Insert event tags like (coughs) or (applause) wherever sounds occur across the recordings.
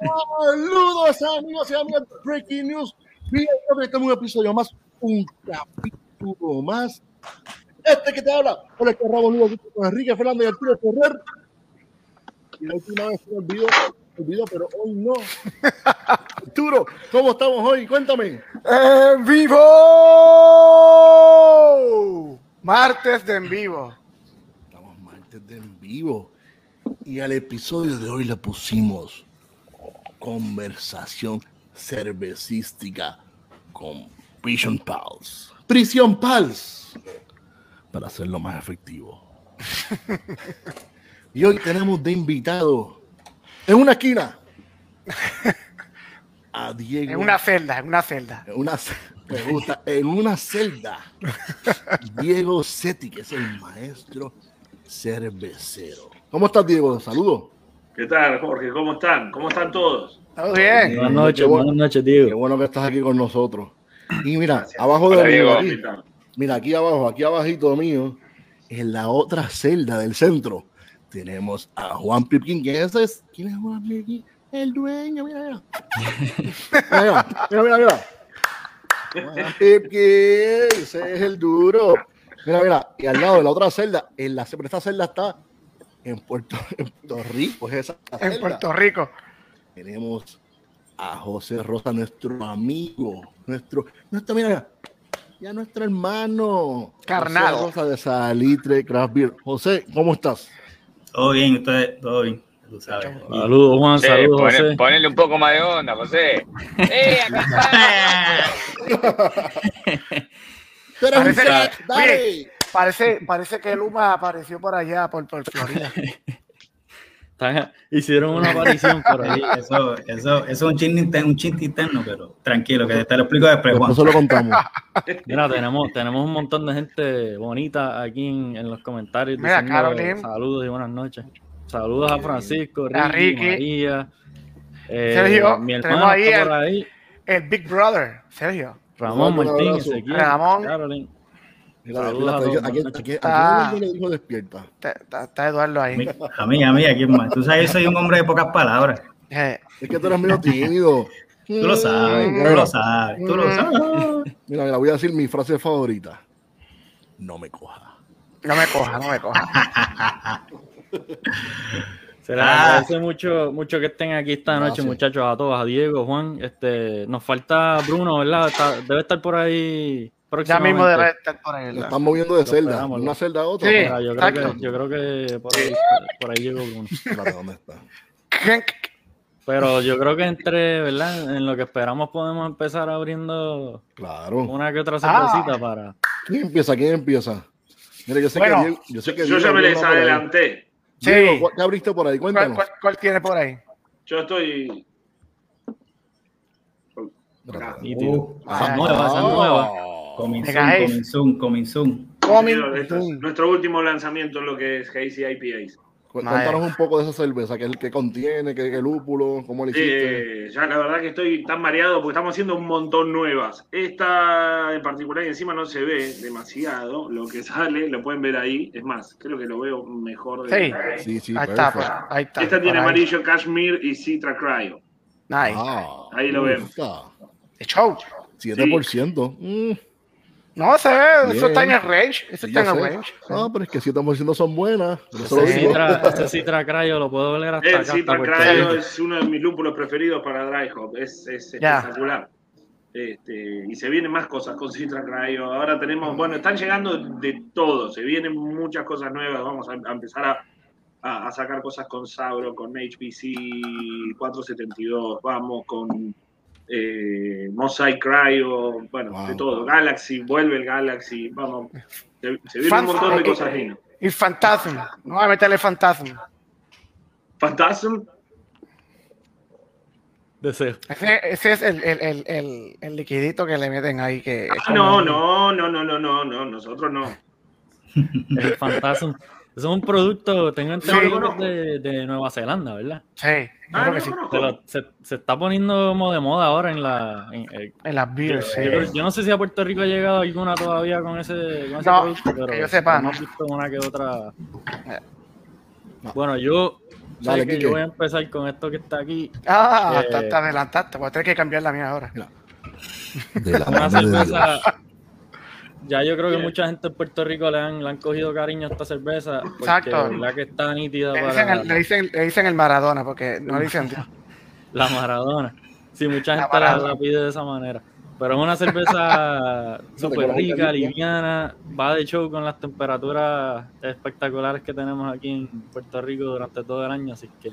Saludos amigos y amigas de Breaking News. Estamos un episodio más, un capítulo más. Este que te habla, por el que Rabo con Enrique Fernández y Arturo Ferrer. Y la última vez se me olvidó, olvidó, pero hoy no. (laughs) Arturo, ¿cómo estamos hoy? Cuéntame. ¡En vivo! Martes de en vivo. Estamos martes de en vivo. Y al episodio de hoy le pusimos conversación cervecística con Prison Pals. Prisión Pals. Para hacerlo más efectivo. (laughs) y hoy tenemos de invitado en una esquina a Diego. En una celda, en una celda. En una, me gusta, en una celda. Diego Seti, que es el maestro cervecero. ¿Cómo estás, Diego? Saludos. ¿Qué tal, Jorge? ¿Cómo están? ¿Cómo están todos? Todo bien. Buenas noches, buenas noches, Qué Diego. bueno que estás aquí con nosotros. Y mira, abajo de Diego. aquí, mira, aquí abajo, aquí abajito mío, en la otra celda del centro, tenemos a Juan Pipkin, ese es, ¿quién es Juan Pipkin? El dueño, mira, mira. Mira, mira, mira, mira. Juan Pipkin, ese es el duro. Mira, mira, y al lado de la otra celda, en la, pero esta celda está en Puerto, (laughs) en Puerto Rico, es esa En celda. Puerto Rico. Tenemos a José Rosa, nuestro amigo, nuestro, nuestro, mira, ya nuestro hermano. Carnal. José Rosa de Salitre Craft Beer. José, ¿cómo estás? Todo bien, ustedes, todo bien. Tú sabes. Saludos, Juan, Sí, saludos, pone- José. ponele un poco más de onda, José. (laughs) ¡Eh, acá (laughs) Tú eres un Parece- crack, dale. Parece, parece que Luma apareció por allá, por, por Florida. (laughs) Hicieron una aparición por ahí. (laughs) Eso, eso, eso es un chiste, un chiste interno, pero tranquilo, que te lo explico después, Juan. Se lo contamos. (laughs) Mira, tenemos, tenemos un montón de gente bonita aquí en, en los comentarios. Mira, diciendo Caroline. Saludos y buenas noches. Saludos a Francisco, A Ricky, Ricky. María. Eh, Sergio, mi hermano ahí está el- por ahí. El Big Brother, Sergio. Ramón Un Martín, abrazo. Ezequiel, Ramón. Mira, mira, a aquí, aquí, aquí, Ah. le dijo despierta. Está, está- está Eduardo A ahí. mí, a mí, a mí, aquí más. Tú sabes, yo soy un hombre de pocas palabras. Eh, Es que tú eres medio tímido. Tú lo sabes, tú lo sabes, tú lo sabes. Mira, mira, voy a decir mi frase favorita. No me coja. no me coja, no me coja. (laughs) Se les Ah. agradece mucho, mucho que estén aquí esta noche, Gracias. muchachos, a todos, a Diego, Juan. Este, nos falta Bruno, ¿verdad? Está- debe estar por ahí Ya mismo debe estar por ahí. Lo están moviendo de celda. una celda a otra. Sí. Mira, yo, creo exacto. que, yo creo que por ahí, por ahí llegó. Espérate, ¿dónde está? Pero yo creo que entre, ¿verdad? En lo que esperamos podemos empezar abriendo Claro. una que otra Ah. cervecita para... ¿Quién empieza? ¿Quién empieza? Mira, yo sé Bueno, que Diego, yo sé que Yo Diego ya me les adelanté. Sí. Diego, ¿cu- ¿qué abriste por ahí? ¿Cuál, Cuéntanos. cuál, cuál tiene por ahí? Yo estoy. Uh, Esa Ah. nueva, esa nueva. Coming soon, coming soon, coming soon. Es nuestro último lanzamiento en lo que es Hazy IPAs. Cuéntanos un poco de esa cerveza, que, que contiene, que, que lúpulo, cómo le hiciste. Eh, ya la verdad que estoy tan mareado porque estamos haciendo un montón nuevas. Esta en particular y encima no se ve demasiado. Lo que (laughs) sale lo pueden ver ahí. Es más, creo que lo veo mejor. de- Sí. Sí, sí, Ahí está, pues, ahí está. Esta tiene por ahí. amarillo cashmere y citra cryo. Nice. Ah, Ahí lo vemos. show. 7%. Mm, No, se ve, eso está en el range. Eso sí, está en el sé. range. No, pero es que 7% son buenas. Por eso lo Ese digo. citra, (laughs) ese citra crayo lo puedo oler hasta El citra Rico. es uno de mis lúpulos preferidos para dry hop. Es, espectacular. Este, y se vienen más cosas con Citra Cryo. Ahora tenemos, bueno, están llegando de todo. Se vienen muchas cosas nuevas. Vamos a, a empezar a, a- a sacar cosas con Sauro, con HPC 472. Vamos con eh, Mosaic Cryo. Bueno, Wow. de todo. Galaxy, vuelve el Galaxy. Vamos. Se, se viene Fan- un montón de eh, cosas eh, lindas. Y Phantasm. No voy a meterle Phantasm. Phantasm. Deseo. Ese, ese es el, el, el, el, el liquidito que le meten ahí. Que Ah, como- no, no, no, no, no, no, no. Nosotros no. (laughs) El Phantasm. Es un producto, tengo entendido de, de Nueva Zelanda, ¿verdad? Sí, yo Ah, creo que sí. Se, lo- se- se está poniendo como de moda ahora en la... en- eh, En las beers, sí. yo, no sé si a Puerto Rico ha llegado alguna todavía con ese, con ese No, producto, pero que yo sepa, hemos no. visto una que otra. No. Bueno, yo, Dale, sé que Quique. yo voy a empezar con esto que está aquí. Ah, Eh, te, te adelantaste. Voy a tener que cambiar la mía ahora. De la (laughs) Una cerveza. Ya yo creo que mucha gente en Puerto Rico le han, le han cogido cariño a esta cerveza. Porque Exacto. la que está nítida Le para dicen, el, le, dicen, le dicen el Maradona, porque no le dicen Dios. (laughs) la Maradona. Sí, mucha La gente la, la pide de esa manera. Pero es una cerveza (laughs) (laughs) súper rica, liviana, va de show con las temperaturas espectaculares que tenemos aquí en Puerto Rico durante todo el año, así que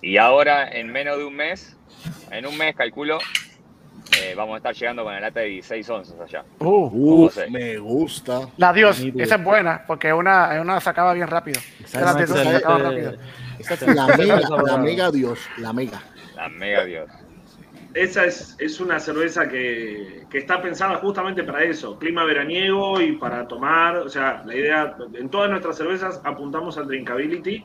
Y ahora, en menos de un mes, en un mes calculo, eh, vamos a estar llegando con lata de 16 onzas allá. Uh, Uf, me gusta. la Dios, esa es buena, porque es una, una se acaba bien rápido. De dos la mega, la mega Dios, la mega. La mega Dios. Esa es, es una cerveza que, que está pensada justamente para eso, clima veraniego y para tomar, o sea, la idea, en todas nuestras cervezas apuntamos al drinkability.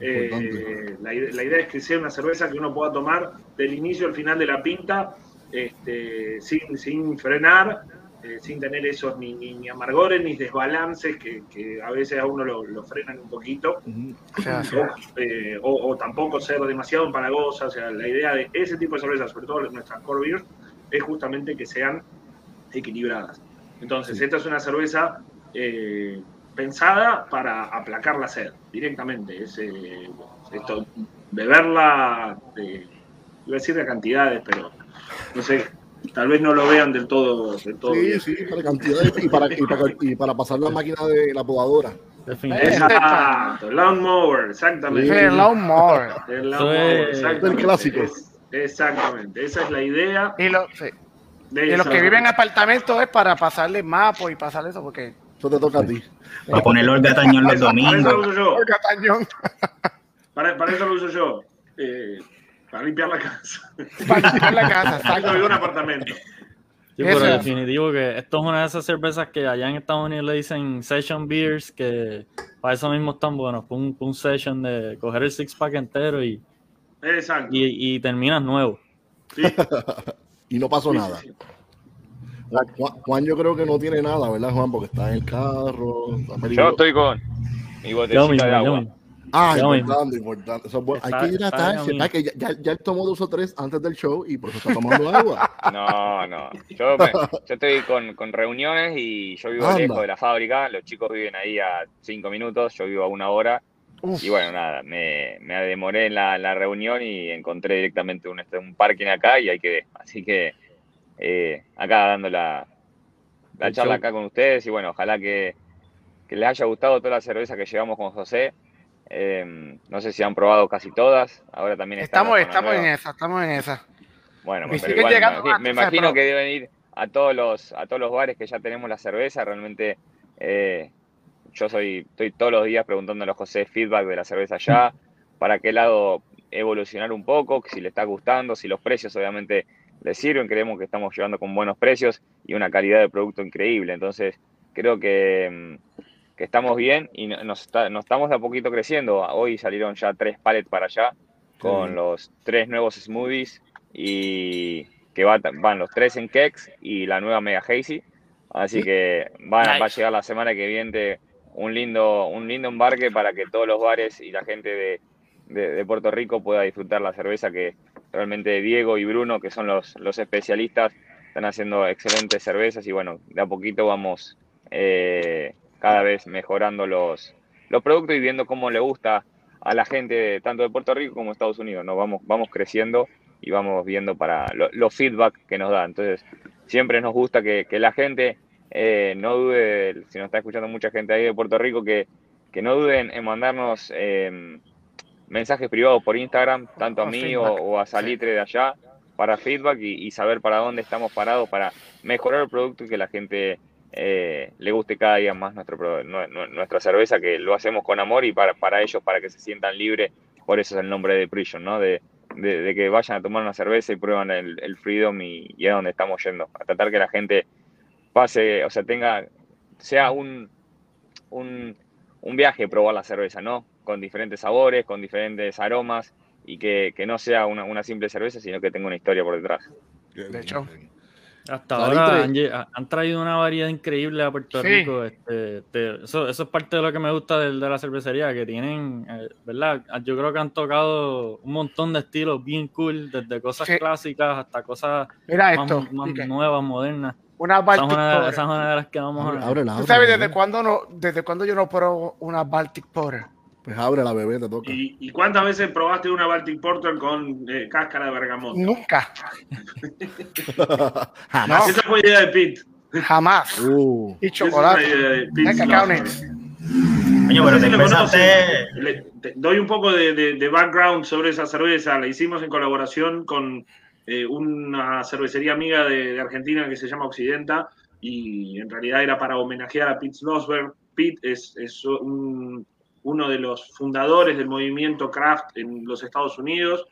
Eh, la idea es que sea una cerveza que uno pueda tomar del inicio al final de la pinta, este, sin, sin frenar, eh, sin tener esos ni, ni, ni amargores ni desbalances que, que a veces a uno lo, lo frenan un poquito. O sea, eh, o- o tampoco ser demasiado empalagosa. O sea, la idea de ese tipo de cervezas, sobre todo nuestras core beers, es justamente que sean equilibradas. Entonces, Sí. esta es una cerveza eh, pensada para aplacar la sed directamente. Es, esto, beberla, de, iba a decir de cantidades, pero no sé, tal vez no lo vean del todo. Del todo Sí, bien. sí, para cantidades y para, y, para, y para pasar la máquina de la podadora. definitivamente. Exacto, lawnmower, exactamente. Sí, el Lawnmower. El lawnmower, es- exactamente. El clásico. Es- exactamente, esa es la idea. Y, lo, sí. De y los que viven en apartamentos es para pasarle mapos y pasarle eso, porque. Eso te toca a ti. Para poner Olga Tañón los Para eso, para eso lo uso yo. Para, para eso lo uso yo. Eh, para limpiar la casa. para limpiar la casa, vivo en un exacto. apartamento. Sí, Eso pero es. definitivo que esto es una de esas cervezas que allá en Estados Unidos le dicen session beers, que para eso mismo están buenos, para un, un session de coger el six pack entero y, Exacto. y, y terminas nuevo. Sí, (laughs) Y no pasó sí, nada. sí, sí. Juan, yo creo que no tiene nada, ¿verdad, Juan? Porque está en el carro. está Yo estoy con mi Yo de agua. Ah, Yo importante, importante. Eso es bueno. Está- Hay que hidratarse. Que ya, ya, ya él tomó dos o tres antes del show y por eso está tomando agua. (laughs) No, no. Yo, me- yo estoy con, con reuniones y yo vivo Anda. lejos de la fábrica. Los chicos viven ahí a cinco minutos, yo vivo a una hora. Uf. Y bueno, nada, me, me demoré en la, la reunión y encontré directamente un, este, un parking acá y ahí quedé. Así que eh, acá dando la, charla show. acá con ustedes y bueno, ojalá que, que les haya gustado toda la cerveza que llevamos con José. Eh, no sé si han probado casi todas. Ahora también Estamos, estamos en esa, estamos en esa. Bueno, pero igual me me imagino que deben ir a todos los a todos los bares que ya tenemos la cerveza. Realmente eh, yo soy estoy todos los días preguntándole a José feedback de la cerveza ya, (laughs) para qué lado evolucionar un poco, si le está gustando, si los precios obviamente le sirven. Creemos que estamos llevando con buenos precios y una calidad de producto increíble. Entonces creo que, mm, que estamos bien y no- nos, está- nos estamos de a poquito creciendo. Hoy salieron ya tres pallets para allá con Sí. los tres nuevos smoothies y que va- van los tres en Kex y la nueva Mega Hazy. Así que van, va a llegar la semana que viene un lindo, un lindo embarque para que todos los bares y la gente de, de- de Puerto Rico pueda disfrutar la cerveza que realmente Diego y Bruno, que son los, los especialistas, están haciendo excelentes cervezas y bueno, de a poquito vamos eh, cada vez mejorando los, los productos y viendo cómo le gusta a la gente tanto de Puerto Rico como de Estados Unidos, ¿no? Vamos, vamos creciendo y vamos viendo para lo- los feedback que nos da. Entonces, siempre nos gusta que, que la gente eh, no dude, si nos está escuchando mucha gente ahí de Puerto Rico, que, que no duden en mandarnos eh, mensajes privados por Instagram, tanto a mí o, a Salitre de allá, para feedback y, y saber para dónde estamos parados para mejorar el producto y que la gente eh, le guste cada día más nuestro, nuestra cerveza, que lo hacemos con amor y para, para ellos, para que se sientan libres, por eso es el nombre de Prison, ¿no? De, de, de que vayan a tomar una cerveza y prueban el, el Freedom y, y es donde estamos yendo, a tratar que la gente pase, o sea, tenga, sea un, un, un viaje probar la cerveza, ¿no? Con diferentes sabores, con diferentes aromas y que, que no sea una, una simple cerveza, sino que tenga una historia por detrás. De hecho. Hasta ahora han, traído una variedad increíble a Puerto Sí. Rico. Este, te- eso, eso es parte de lo que me gusta del- de, la cervecería, que tienen, eh, ¿verdad? Yo creo que han tocado un montón de estilos bien cool, desde cosas Sí. clásicas hasta cosas Mira más, esto. más Quique, nuevas, modernas. Una Esa es Baltic una, de, Porter. esa es una de las que vamos Abre- a ábrela, ¿Tú sabes desde cuándo, no, desde cuándo yo no pruebo una Baltic Porter? Pues abre la bebé, te toca. ¿Y, y cuántas veces probaste una Baltic Porter con eh, cáscara de bergamota? Nunca, Jamás. Esa fue idea de Pete. jamás. Uh, Y es chocolate. una idea de No pero te empezaste. Le- te doy un poco de, de- de background sobre esa cerveza. La hicimos en colaboración con eh, una cervecería amiga de, de Argentina que se llama Occidenta y en realidad era para homenajear a Pete Slosberg. Pete es, es un- uno de los fundadores del movimiento craft en los Estados Unidos.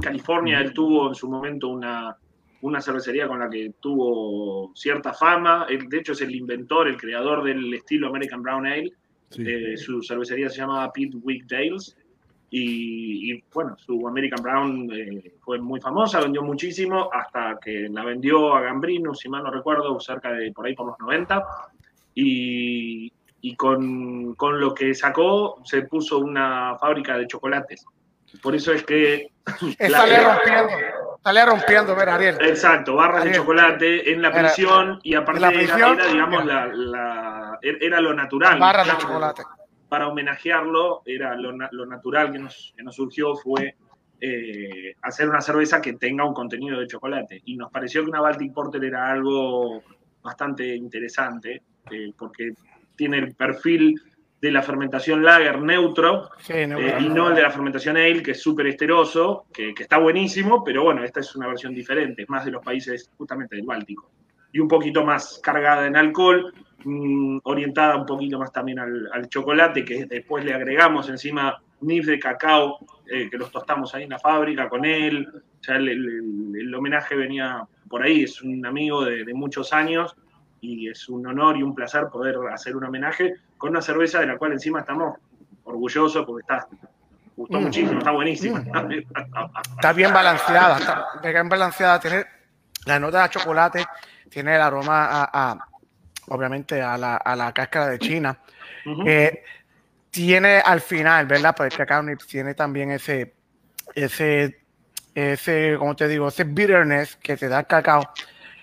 California él tuvo en su momento una, una cervecería con la que tuvo cierta fama. Él, de hecho, es el inventor, el creador del estilo American Brown Ale. sí. Eh, su cervecería se llamaba Pete Weekdales y, y, bueno, su American Brown eh, fue muy famosa, vendió muchísimo hasta que la vendió a Gambrino, si mal no recuerdo, cerca de por ahí por los 90 y, y con, con lo que sacó se puso una fábrica de chocolates. Por eso es que... (laughs) la- Sale rompiendo. Sale rompiendo, ver, Ariel. Exacto, barras de chocolate en la Era- prisión y aparte la era- prisión, era, digamos, ya. la, la- era lo natural. Barras de digamos, chocolate. para homenajearlo, era lo, lo natural que nos, que nos surgió fue eh, hacer una cerveza que tenga un contenido de chocolate. Y nos pareció que una Baltic Porter era algo bastante interesante, eh, porque tiene el perfil de la fermentación lager neutro Sí, eh, no, y no el de la fermentación ale, que es súper esteroso, que, que está buenísimo, pero bueno, esta es una versión diferente, es más de los países justamente del Báltico. Y un poquito más cargada en alcohol, mm, orientada un poquito más también al, al chocolate, que después le agregamos encima nibs de cacao, eh, que los tostamos ahí en la fábrica con él. Ya el, el- el homenaje venía por ahí, es un amigo de, de muchos años y es un honor y un placer poder hacer un homenaje con una cerveza de la cual encima estamos orgullosos porque está gustó Mm. muchísimo, está buenísima. (laughs) Está bien balanceada. Está bien balanceada. Tiene la nota de chocolate, tiene el aroma a, a- obviamente a la, a la cáscara de China. Eh, tiene al final, ¿verdad? Pues el cacao tiene también ese, ese, ese, como te digo, ese bitterness que te da el cacao,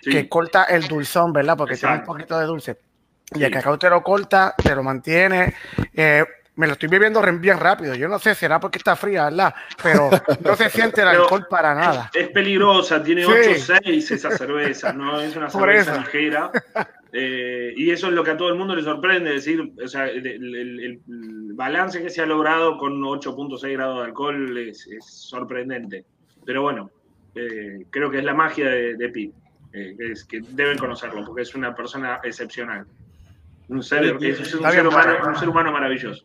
Sí. que corta el dulzón, ¿verdad? Porque tiene un Exacto. poquito de dulce. Y el cacao te lo corta, te lo mantiene. eh, me lo estoy bebiendo bien rápido. Yo no sé, será porque está fría, ¿verdad? Pero no se (laughs) siente el alcohol para nada. Es peligrosa, tiene Sí. 8-6 esa cerveza, no es una Por cerveza eso. ligera. Eh, y eso es lo que a todo el mundo le sorprende, decir, o sea, el, el- el- el balance que se ha logrado con 8.6 grados de alcohol es, es sorprendente. Pero bueno, eh, creo que es la magia de, de Pete, eh, que, es, que deben conocerlo, porque es una persona excepcional. Un ser, es un ser bien, humano, un ser humano maravilloso.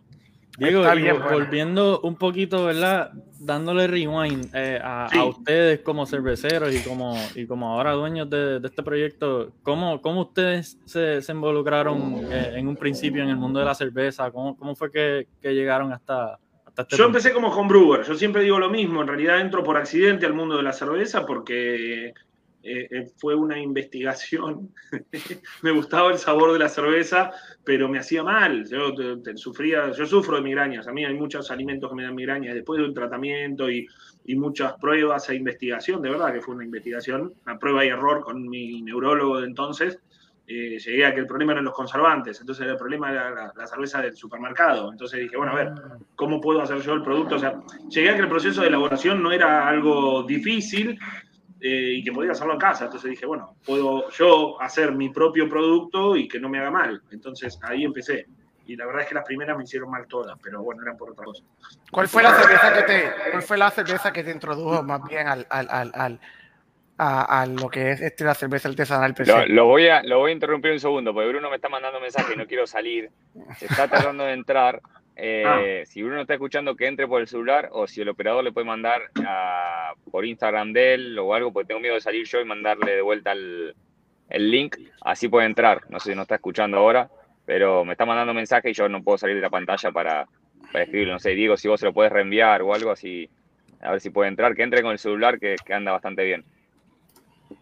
Diego, y bien, volviendo un poquito, ¿verdad? Dándole rewind eh, a, Sí. a ustedes como cerveceros y como, y como ahora dueños de, de este proyecto, ¿cómo, cómo ustedes se, se involucraron eh, en un principio en el mundo de la cerveza? ¿Cómo, cómo fue que, que llegaron hasta, hasta este Yo punto? empecé como homebrewer, yo siempre digo lo mismo, en realidad entro por accidente al mundo de la cerveza porque eh, eh, fue una investigación, (laughs) me gustaba el sabor de la cerveza, pero me hacía mal, yo te- te- sufría, yo sufro de migrañas, a mí hay muchos alimentos que me dan migrañas después de un tratamiento y, y muchas pruebas e investigación, de verdad que fue una investigación, una prueba y error con mi neurólogo de entonces, eh, llegué a que el problema eran los conservantes, entonces el problema era la, la cerveza del supermercado, entonces dije, bueno, a ver, ¿cómo puedo hacer yo el producto? O sea, llegué a que el proceso de elaboración no era algo difícil eh, y que podía hacerlo en casa. Entonces dije, bueno, puedo yo hacer mi propio producto y que no me haga mal. Entonces ahí empecé. Y la verdad es que las primeras me hicieron mal todas, pero bueno, eran por otra cosa. ¿Cuál fue la cerveza que te, cuál fue la cerveza que te introdujo más bien al, al, al, al- a, a lo que es este, la cerveza artesanal se? Lo, lo voy a, lo voy a interrumpir un segundo, porque Bruno me está mandando mensaje y no quiero salir. Se está tratando de entrar. Eh, Si Bruno está escuchando, que entre por el celular o si el operador le puede mandar a- por Instagram de él o algo, porque tengo miedo de salir yo y mandarle de vuelta el, el link. Así puede entrar. No sé si no está escuchando ahora, pero me está mandando mensaje y yo no puedo salir de la pantalla para, para escribirlo. No sé, Diego, si vos se lo puedes reenviar o algo así, a ver si puede entrar, que entre con el celular que, que anda bastante bien.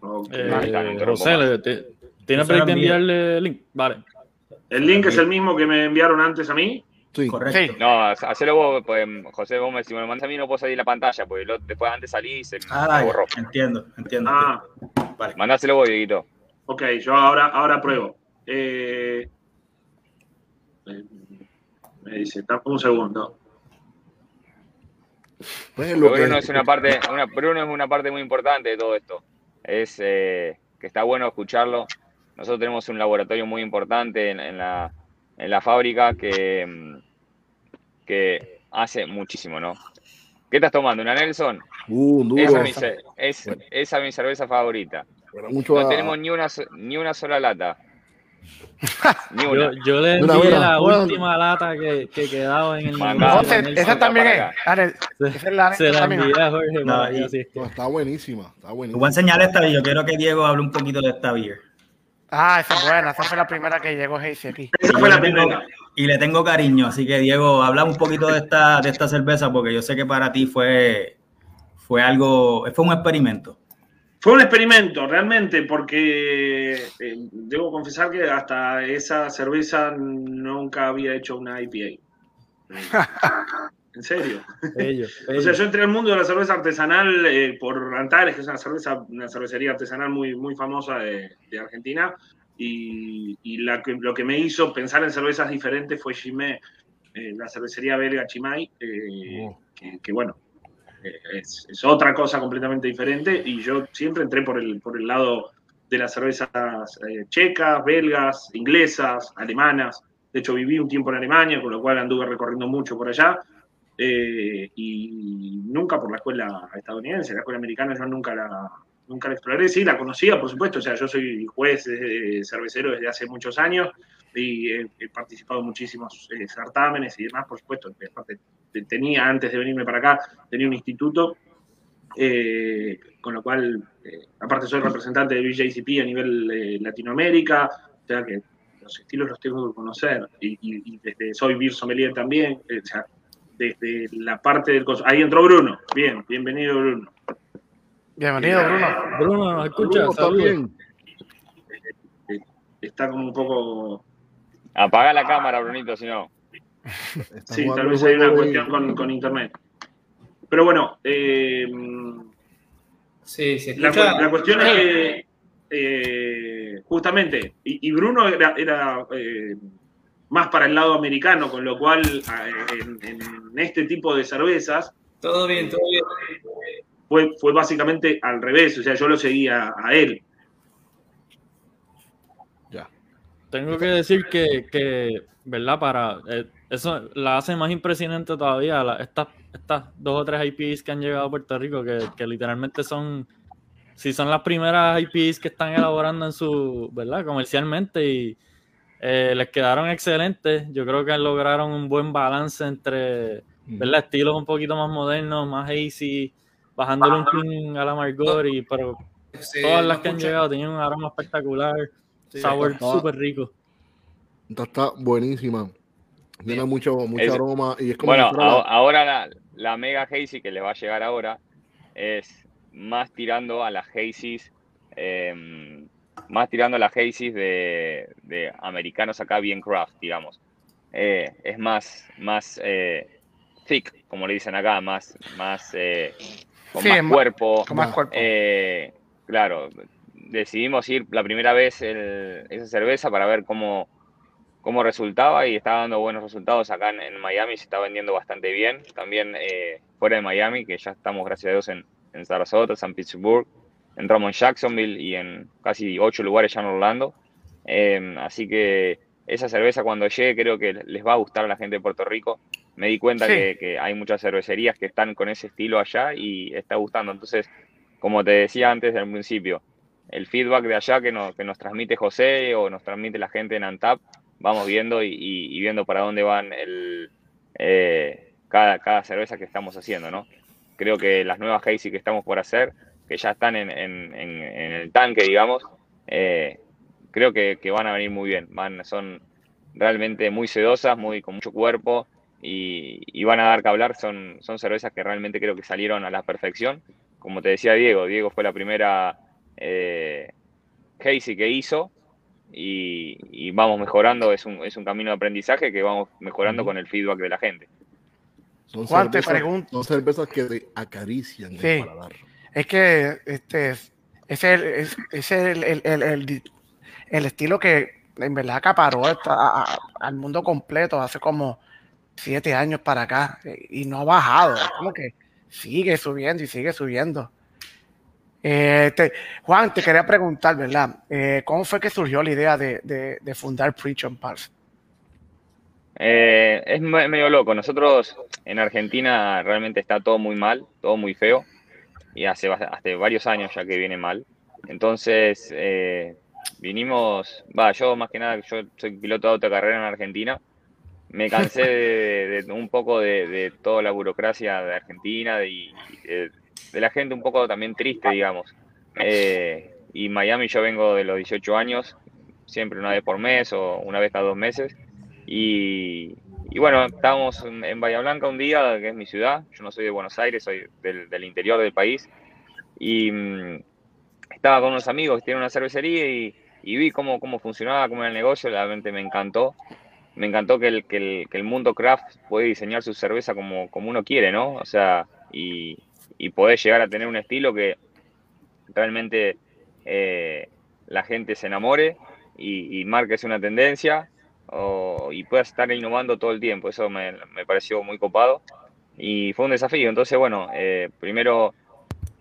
Ok. Eh, Ahí está, no interrumpo José, más. le- te- ¿tienes enviarle el link? Vale. ¿El link es el mismo que me enviaron antes a mí? Sí. Correcto. Sí. No, hacelo vos, pues, José, vos me, si me lo mandas a mí no puedo salir la pantalla, porque lo- después antes salí y se Ah, me borró. entiendo, entiendo. Ah, entiendo. Vale. Mandáselo vos, Dieguito. ok, yo ahora, ahora pruebo. Eh, eh, me dice, "Dame un segundo. Lo Bruno que- es una parte, una, Bruno es una parte muy importante de todo esto. Es eh, que está bueno escucharlo. Nosotros tenemos un laboratorio muy importante en, en la, en la fábrica que, mm, que hace muchísimo, ¿no? ¿Qué estás tomando? ¿Una Nelson? Uh, duro. Esa es mi, esa es mi cerveza favorita. Mucho No a- tenemos ni una, ni una sola lata. (laughs) Ni Yo, una. yo le Mira, envié mira, la bueno. última lata que, que quedaba en el. Entonces, esa también es. Arel, esa es la Se la envié a Jorge No, y- No, está buenísima, está Te voy a buenísima. enseñar esta y yo quiero que Diego hable un poquito de esta beer. Ah, esa es buena. Esa fue la primera que llegó Hazy aquí. Esa fue le la primera. Y le tengo cariño, así que Diego, habla un poquito de esta, de esta cerveza porque yo sé que para ti fue, fue algo, fue un experimento. Fue un experimento, realmente, porque eh, debo confesar que hasta esa cerveza nunca había hecho una IPA. (laughs) En serio. Bello, O bello. sea, yo entré al mundo de la cerveza artesanal eh, por Antares, que es una cerveza, una cervecería artesanal muy, muy famosa de, de Argentina, y, y la que- lo que me hizo pensar en cervezas diferentes fue Chimay, eh, la cervecería belga Chimay, eh, Oh. que, que, bueno, eh, es, es otra cosa completamente diferente, y yo siempre entré por el, por el lado de las cervezas checas, belgas, inglesas, alemanas. De hecho, viví un tiempo en Alemania, con lo cual anduve recorriendo mucho por allá. eh, y nunca por la escuela estadounidense, la escuela americana yo nunca la, nunca la exploré. Sí, la conocía, por supuesto. O sea, yo soy juez eh, cervecero desde hace muchos años y he, he participado en muchísimos eh, certámenes y demás, por supuesto. Aparte, te- tenía, antes de venirme para acá, tenía un instituto, eh, con lo cual, eh, aparte soy representante de BJCP a nivel eh, Latinoamérica, o sea que los estilos los tengo que conocer. Y, y- y desde soy beer sommelier también, eh, o sea, desde la parte del... Ahí entró Bruno. Bien, bienvenido Bruno. Bienvenido, Bruno. Bruno, ¿nos escuchas? Bruno, está bien. Está como un poco... Apaga la cámara, Brunito, si no. Sí, tal vez hay una cuestión con, con internet. Pero bueno, eh, Sí, se la, escucha. la cuestión es que eh, justamente, y, y Bruno era, era, eh, más para el lado americano, con lo cual eh, en, en este tipo de cervezas Todo bien, todo bien. Fue, fue básicamente al revés, o sea, yo lo seguía a él. Ya. Tengo que decir que, que ¿verdad? Para eh, eso la hace más impresionante todavía la- estas, estas dos o tres IPs que han llegado a Puerto Rico, que, que literalmente son, si son las primeras IPs que están elaborando en su, ¿verdad? Comercialmente y eh, les quedaron excelentes. Yo creo que lograron un buen balance entre, ¿verdad? Estilos un poquito más modernos, más hazy, bajándole un chin a la amargor y pero todas no las que han llegado tenían un aroma espectacular, Sí, sabor súper rico. Esta está buenísima. Tiene mucho, mucho Es- aroma y es como Bueno, ahora la, la Mega Hazy que le va a llegar ahora es más tirando a las Hazys, eh, más tirando a las Hazys de, de americanos acá bien craft, digamos. Eh, es más, más eh, thick, como le dicen acá, más, más eh, con Sí, más cuerpo. Con más cuerpo. Eh, claro, decidimos ir la primera vez el- esa cerveza para ver cómo, cómo resultaba y está dando buenos resultados acá en, en Miami, se está vendiendo bastante bien. También eh, fuera de Miami, que ya estamos, gracias a Dios, en, en Sarasota, San Pittsburgh, entramos en Jacksonville y en casi ocho lugares ya en Orlando. Eh, así que esa cerveza cuando llegue creo que les va a gustar a la gente de Puerto Rico. Me di cuenta Sí. que, que hay muchas cervecerías que están con ese estilo allá y está gustando. Entonces, como te decía antes del principio, el feedback de allá que nos, que nos transmite José o nos transmite la gente en Antap, vamos viendo y, y- y viendo para dónde van el, eh, cada, cada cerveza que estamos haciendo, ¿no? Creo que las nuevas Hazy que estamos por hacer, que ya están en, en- en- en el tanque, digamos, eh, creo que, que van a venir muy bien. Van, son, realmente muy sedosas, muy con mucho cuerpo y, y van a dar que hablar. Son, son cervezas que realmente creo que salieron a la perfección. Como te decía Diego, Diego fue la primera eh, Casey que hizo y, y vamos mejorando. Es un, es un camino de aprendizaje que vamos mejorando con el feedback de la gente. Son Juan, te cervezas- pregunto. Son cervezas que te acarician Sí. el paladar. Es que este ese es el, es- el, el- el- el- el estilo que en verdad acaparó esta- a- a- al mundo completo hace como siete años para acá y no ha bajado. Es como que sigue subiendo y sigue subiendo. Eh, Juan, te quería preguntar, ¿verdad? Eh, ¿Cómo fue que surgió la idea de, de- fundar Preach and Pulse? Eh, es me- medio loco. Nosotros en Argentina realmente está todo muy mal, todo muy feo. Y hace, hace varios años ya que viene mal. Entonces, eh, vinimos, va, yo más que nada, yo soy piloto de autocarrera en Argentina. Me cansé de, de un poco de, de toda la burocracia de Argentina y de, de la gente un poco también triste, digamos. Eh, y Miami yo vengo de los 18 años, siempre una vez por mes o una vez cada dos meses. Y, y bueno, estábamos en, en Bahía Blanca un día, que es mi ciudad. Yo no soy de Buenos Aires, soy del, del interior del país. Y mm, estaba con unos amigos que tienen una cervecería y, y vi cómo, cómo funcionaba, cómo era el negocio. Realmente me encantó. Me encantó que el, que el, que el mundo craft puede diseñar su cerveza como, como uno quiere, ¿no? O sea, y, y poder llegar a tener un estilo que realmente eh, la gente se enamore y, y marques una tendencia o- y puedas estar innovando todo el tiempo. Eso me, me pareció muy copado y fue un desafío. Entonces, bueno, eh, primero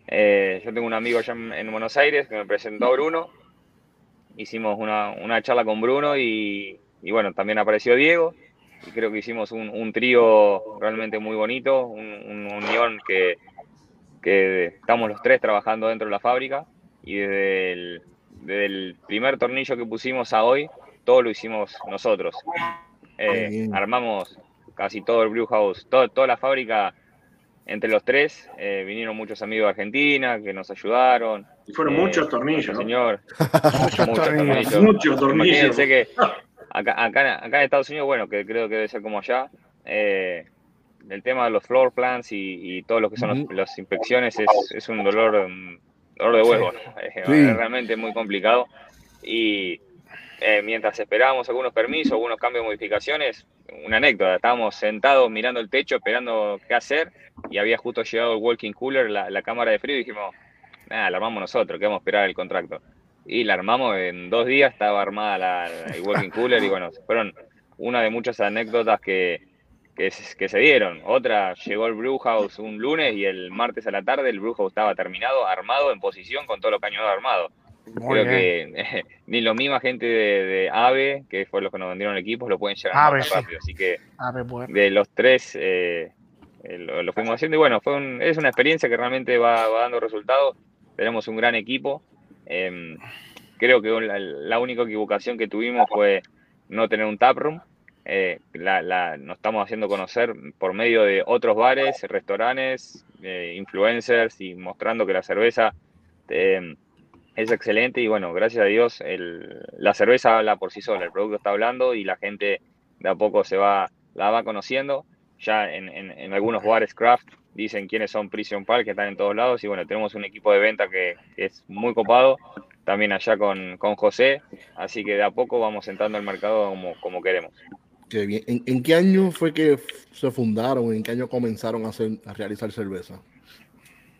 eh, yo tengo un amigo allá en, en Buenos Aires que me presentó a Bruno. Hicimos una, una charla con Bruno y, y bueno, también apareció Diego. Y creo que hicimos un, un trío realmente muy bonito, un, un unión que, que estamos los tres trabajando dentro de la fábrica y desde el, desde el primer tornillo que pusimos a hoy, todo lo hicimos nosotros. Eh, armamos casi todo el brew house, todo- toda la fábrica entre los tres. eh, vinieron muchos amigos de Argentina que nos ayudaron. Y fueron Eh, muchos tornillos. Señor. (laughs) Muchos tornillos. Muchos tornillos. Imagínense que acá, acá, acá en Estados Unidos, bueno, que creo que debe ser como allá, eh, el tema de los floor plans y, y todo lo que son los- Ujú. las inspecciones es, es un dolor, um, dolor de huevo, ¿no? (laughs) Es Sí. realmente muy complicado. Y eh, mientras esperábamos algunos permisos, algunos cambios, modificaciones, una anécdota, estábamos sentados mirando el techo, esperando qué hacer, y había justo llegado el walking cooler, la, la cámara de frío, y dijimos, nada, la armamos nosotros, que vamos a esperar el contrato. Y la armamos en dos días, estaba armada la, la- el walking cooler, y bueno, fueron una de muchas anécdotas que, que, se- que se dieron. Otra, llegó el brew house un lunes, y el martes a la tarde el brew house estaba terminado, armado, en posición, con todos los cañones armados. Muy Creo bien. que (laughs) ni la misma gente de, de AVE, que fue los que nos vendieron equipos, lo pueden llegar AVE, sí. rápido. Así que bueno. de los tres eh, eh, lo, lo fuimos haciendo y bueno, fue un- es una experiencia que realmente va, va dando resultados. Tenemos un gran equipo. Em, creo que la, única equivocación que tuvimos fue no tener un taproom. Eh, la, la- nos estamos haciendo conocer por medio de otros bares, restaurantes, eh, influencers y mostrando que la cerveza em, es excelente y bueno, gracias a Dios la cerveza habla por sí sola, el producto está hablando y la gente de a poco se va, la va conociendo. Ya en, en- en algunos bares craft dicen quiénes son Prison Park, que están en todos lados y bueno, tenemos un equipo de venta que, es muy copado, también allá con, con José, así que de a poco vamos entrando al mercado como, como queremos. Qué bien. ¿En, en qué año fue que se fundaron? ¿En qué año comenzaron a, hacer, a realizar cerveza?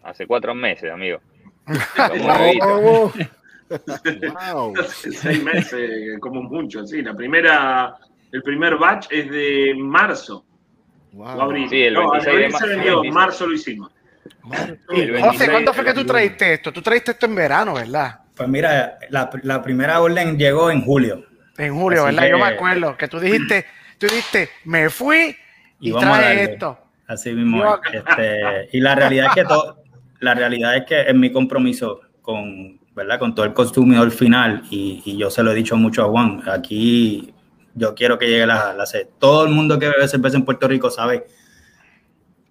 Hace cuatro meses, amigo. (laughs) ¡Bravo! ¡Wow! (laughs) Seis meses, como mucho, sí. La primera, el primer batch es de marzo o wow. abril. Sí, el No, 26 de abril marzo. se vendió, marzo lo hicimos. José, 26 ¿cuándo fue que tú traíste esto? Tú traíste esto en verano, ¿verdad? Pues mira, la, la primera orden llegó en julio. En julio, Así ¿verdad? Yo me acuerdo que tú dijiste, tú dijiste, me fui y, Y vamos a traje esto. Así mismo. Yo-. Este, y la realidad es que todo, la realidad es que es mi compromiso con, ¿verdad? con todo el consumidor final, y, y yo se lo he dicho mucho a Juan, aquí yo quiero que llegue la, la sed. Todo el mundo que bebe cerveza en Puerto Rico sabe.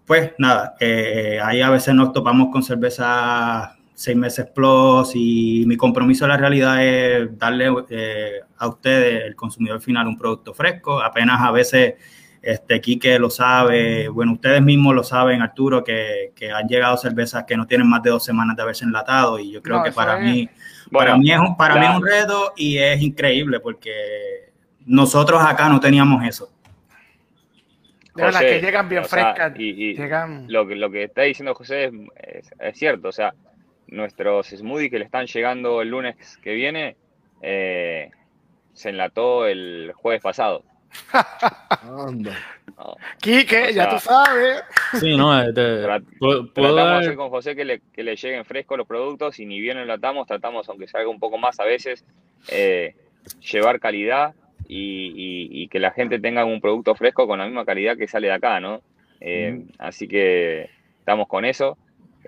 Pues nada, eh, ahí a veces nos topamos con cervezas seis meses plus y mi compromiso en la realidad es darle eh, a ustedes, el consumidor final, un producto fresco. Apenas a veces este, Quique lo sabe, bueno, ustedes mismos lo saben, Arturo, que, que han llegado cervezas que no tienen más de dos semanas de haberse enlatado y yo creo No, que para es- mí, Bueno, para mí es un, para mí la- es un reto y es increíble porque nosotros acá no teníamos eso. José, que llegan bien sea, frescas. y- y llegan. lo, que, lo que está diciendo José es, es- es cierto. O sea, nuestros smoothies que le están llegando el lunes que viene eh, se enlató el jueves pasado. Anda. ¿no? Quique, o ya tú sabes. Sí, no, este, puedo, puedo Tratamos de dar- hacer con José que le, que le lleguen frescos los productos y ni bien lo enlatamos, tratamos, aunque salga un poco más a veces, eh, llevar calidad y, y- y que la gente tenga un producto fresco con la misma calidad que sale de acá, ¿no? Eh, Así que estamos con eso.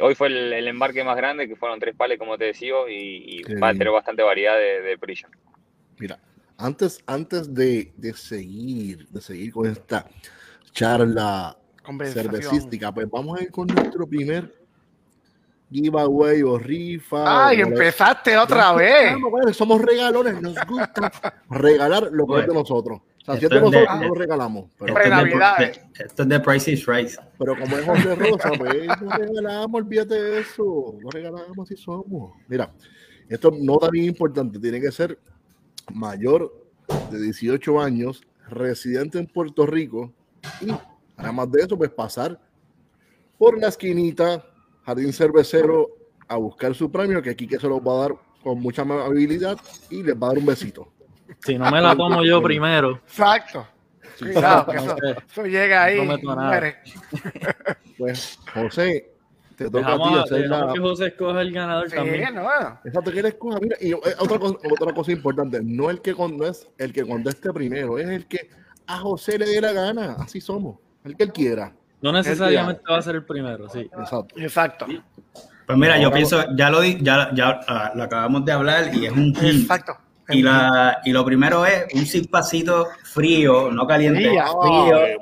Hoy fue el, el embarque más grande, que fueron tres pales, como te decía, y, y va a tener bastante variedad de, de. Mira, antes, antes de, de seguir, de seguir con esta charla cervecística, pues vamos a ir con nuestro primer giveaway o rifa. Ay, o- empezaste otra vez. Somos regalones, nos gusta (laughs) regalar lo que es de nosotros. O sea, si es de nosotros, no lo regalamos. Pero, Esto es de- esto es de Price is Right. pero como es José (laughs) Rosa, pues no regalamos, olvídate de eso. No regalamos así somos. Mira, esto no tan importante, tiene que ser mayor de 18 años, residente en Puerto Rico y además de eso, pues pasar por la esquinita, Jardín Cervecero, a buscar su premio, que aquí que se los va a dar con mucha amabilidad y les va a dar un besito. si no me la tomo yo primero, Exacto. Cuidado, que (laughs) eso, no sé, eso llega ahí. No. (laughs) Pues, José, te toca a ti hacer la, que José escoja el ganador Sí, también. no. Exacto, que él escoja. Mira, y eh, otra, cosa, otra cosa importante, no, el que con- no es el que conteste primero, es el que a José le dé la gana. Así somos. El que él quiera. No necesariamente va a ser el primero, sí. Exacto. Exacto. Pues mira, yo pienso, ya lo di, ya, ya ah, lo acabamos de hablar y es un hit. Exacto. Y, la, y lo primero es un cipacito frío, no caliente, frío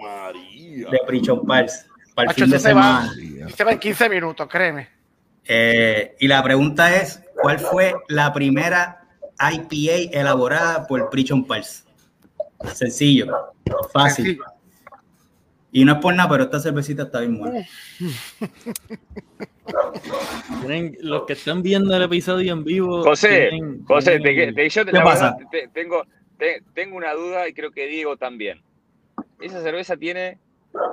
María. de Prichon Pals para el Macho, fin de se semana. Y se va en 15 minutos, créeme. Eh, y la pregunta es, ¿cuál fue la primera IPA elaborada por Prichon Pals? Sencillo, fácil. Sencillo. Y no es por nada, pero esta cervecita está bien buena. (laughs) Tienen, los que están viendo el episodio en vivo. José, tienen- José, tienen- te, te- yo te- ¿Qué pasa? verdad, te- tengo, te- tengo una duda y creo que Diego también. Esa cerveza tiene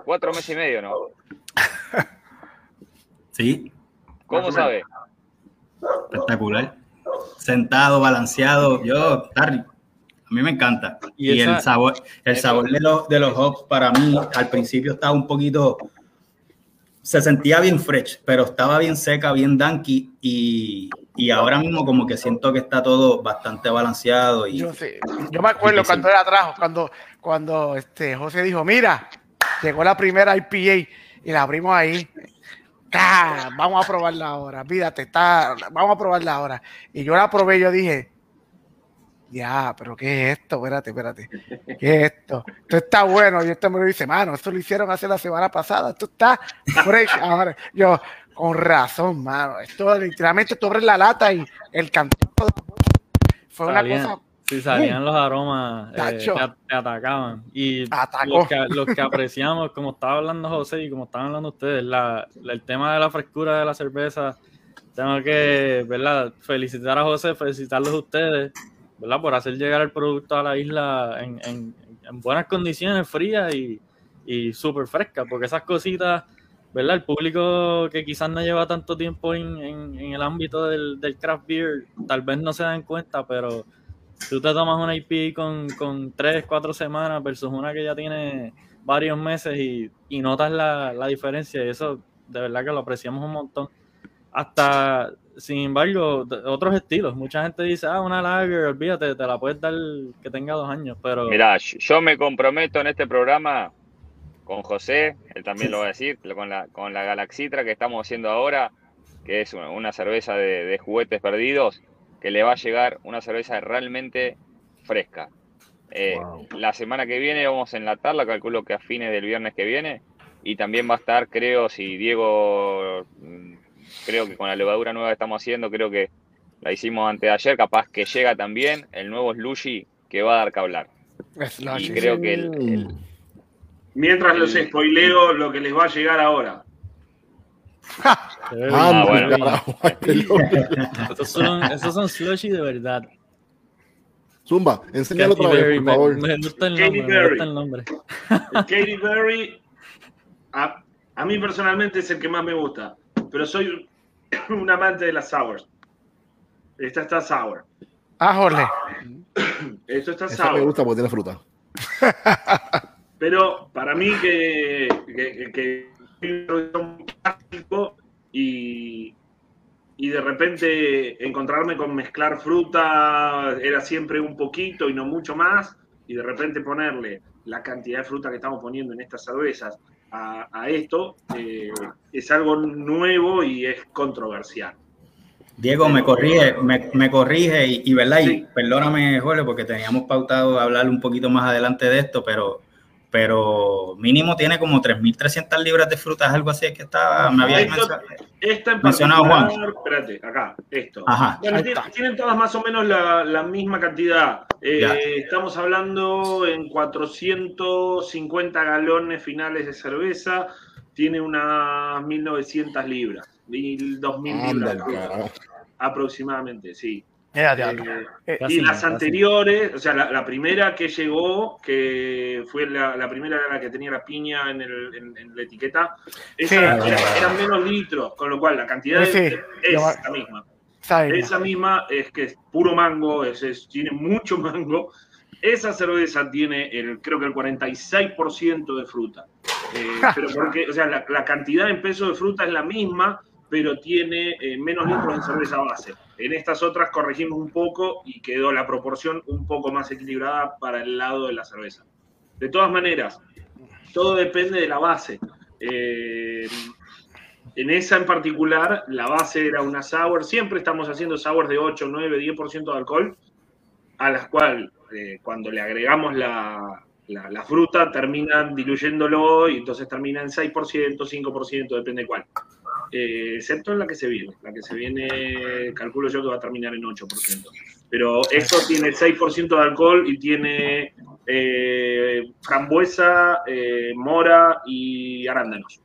cuatro meses y medio, ¿no? (laughs) Sí, ¿Cómo sabe? espectacular. Sentado, balanceado. Yo, está rico. A mí me encanta. Y Y, esa- el sabor, el sabor de los, de los hops para mí al principio estaba un poquito, se sentía bien fresh, pero estaba bien seca, bien danky y, y ahora mismo como que siento que está todo bastante balanceado y Yo, sí. Yo me acuerdo cuando era trajo, cuando, cuando este José dijo, mira, llegó la primera IPA y la abrimos ahí. Ah, vamos a probarla ahora, fíjate, está, vamos a probarla ahora. Y yo la probé yo dije, ya, pero ¿qué es esto? Espérate, espérate. ¿Qué es esto? Esto está bueno. Y esto me lo dice, mano, esto lo hicieron hace la semana pasada. Esto está fresh. Ahora, yo, con razón, mano. Esto literalmente tú abres la lata y el cantón fue una cosa sí, salían los aromas eh, que atacaban. Y los que, los que apreciamos, como estaba hablando José y como estaban hablando ustedes, la, la- el tema de la frescura de la cerveza, tengo que, ¿verdad? Felicitar a José, felicitarlos a ustedes, ¿verdad? Por hacer llegar el producto a la isla en, en- en buenas condiciones, frías y, y súper frescas, porque esas cositas, ¿verdad? El público que quizás no lleva tanto tiempo en, en- en el ámbito del, del craft beer, tal vez no se dan cuenta, pero tú te tomas una IP con, con 3, 4 semanas versus una que ya tiene varios meses y, y notas la, la diferencia y eso de verdad que lo apreciamos un montón. Hasta, sin embargo, otros estilos. Mucha gente dice, ah, una lager, olvídate, te la puedes dar que tenga dos años, pero Mirá, yo me comprometo en este programa con José, él también lo va a decir, con la, con la Galaxitra que estamos haciendo ahora, que es una, una cerveza de, de juguetes perdidos, que le va a llegar una cerveza realmente fresca. Eh, Wow. La semana que viene vamos a enlatarla, calculo que a fines del viernes que viene, y también va a estar, creo, si Diego mm, creo que con la levadura nueva que estamos haciendo, creo que la hicimos antes de ayer, capaz que llega también el nuevo slushy que va a dar que hablar. Slushy. Y creo que el- el, Mientras los spoileo lo que les va a llegar ahora. (laughs) Ah, bueno. perdón. (laughs) Esos son, esos son slushy de verdad. Zumba, enséñalo otra vez, por favor. me gusta el Katy nombre, me gusta el nombre. Katy Berry, a, a mí personalmente es el que más me gusta, pero soy un, (coughs) un amante de las sours. Esta está sour. Ah, Jorge. (coughs) Esto está me sour. gusta porque tiene fruta. (laughs) Pero para mí que, que, que- que un plástico y, y de repente encontrarme con mezclar fruta era siempre un poquito y no mucho más, y de repente ponerle la cantidad de fruta que estamos poniendo en estas cervezas a, a esto, eh, es algo nuevo y es controversial. Diego, me corrige, me, me corrige y, y, ¿verdad? Y perdóname, Jorge, porque teníamos pautado hablar un poquito más adelante de esto, pero, pero mínimo tiene como 3.300 libras de frutas, algo así que estaba, me había Esto- mencionado. Esta en Mencionado particular, espérate, acá, esto. Ajá. Bueno, tienen, está. tienen todas más o menos la, la misma cantidad. Eh, estamos hablando en 450 galones finales de cerveza. Tiene unas 1900 libras. 1000, 2000 Anda, libras aproximadamente, sí. Eh, diablo. Eh, Casi y las casi. anteriores, o sea, la, la primera que llegó, que fue la, la primera era la que tenía la piña en, el- en- en la etiqueta, esa Sí. era- eran menos litros, con lo cual la cantidad Sí, es, sí. es Yo- la misma. Esa misma es que es puro mango, es, es- tiene mucho (laughs) mango. Esa cerveza tiene el, creo que el 46% de fruta. Eh, (laughs) pero porque, o sea, la, la cantidad en peso de fruta es la misma, pero tiene eh, menos litros en cerveza base. En estas otras corregimos un poco y quedó la proporción un poco más equilibrada para el lado de la cerveza. De todas maneras, todo depende de la base. Eh, en esa en particular, la base era una sour. Siempre estamos haciendo sours de 8, 9, 10% de alcohol, a las cuales eh, cuando le agregamos la, fruta terminan diluyéndolo y entonces termina en 6%, 5%, depende cuál. Eh, excepto en la que se viene. La que se viene, calculo yo que va a terminar en 8%. Pero esto tiene 6% de alcohol y tiene eh, frambuesa, eh, mora y arándanos.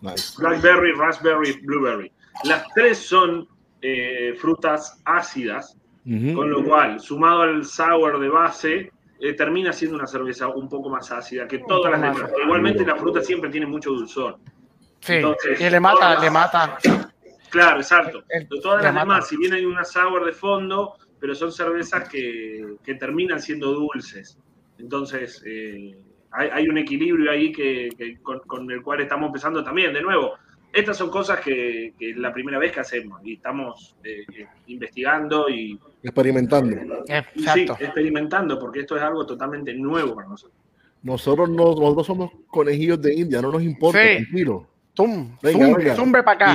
Nice. Blackberry, raspberry, blueberry. Las tres son eh, frutas ácidas, con lo cual, sumado al sour de base, eh, termina siendo una cerveza un poco más ácida que todas las demás. Igualmente la fruta siempre tiene mucho dulzor. Sí, entonces, y le mata, le mata. Claro, exacto. El- todas le las mata. demás, si bien hay una sour de fondo, pero son cervezas que, que terminan siendo dulces. Entonces, eh, hay, hay un equilibrio ahí que, que con, con el cual estamos empezando también. De nuevo, estas son cosas que, que es la primera vez que hacemos y estamos eh, eh, investigando y, Experimentando. Eh, sí, Exacto. experimentando, porque esto es algo totalmente nuevo para nosotros. Nosotros, no, nosotros somos conejillos de India, no nos importa, Sí. tranquilo. Tum, Venga, zumbe, venga. zumbe para acá.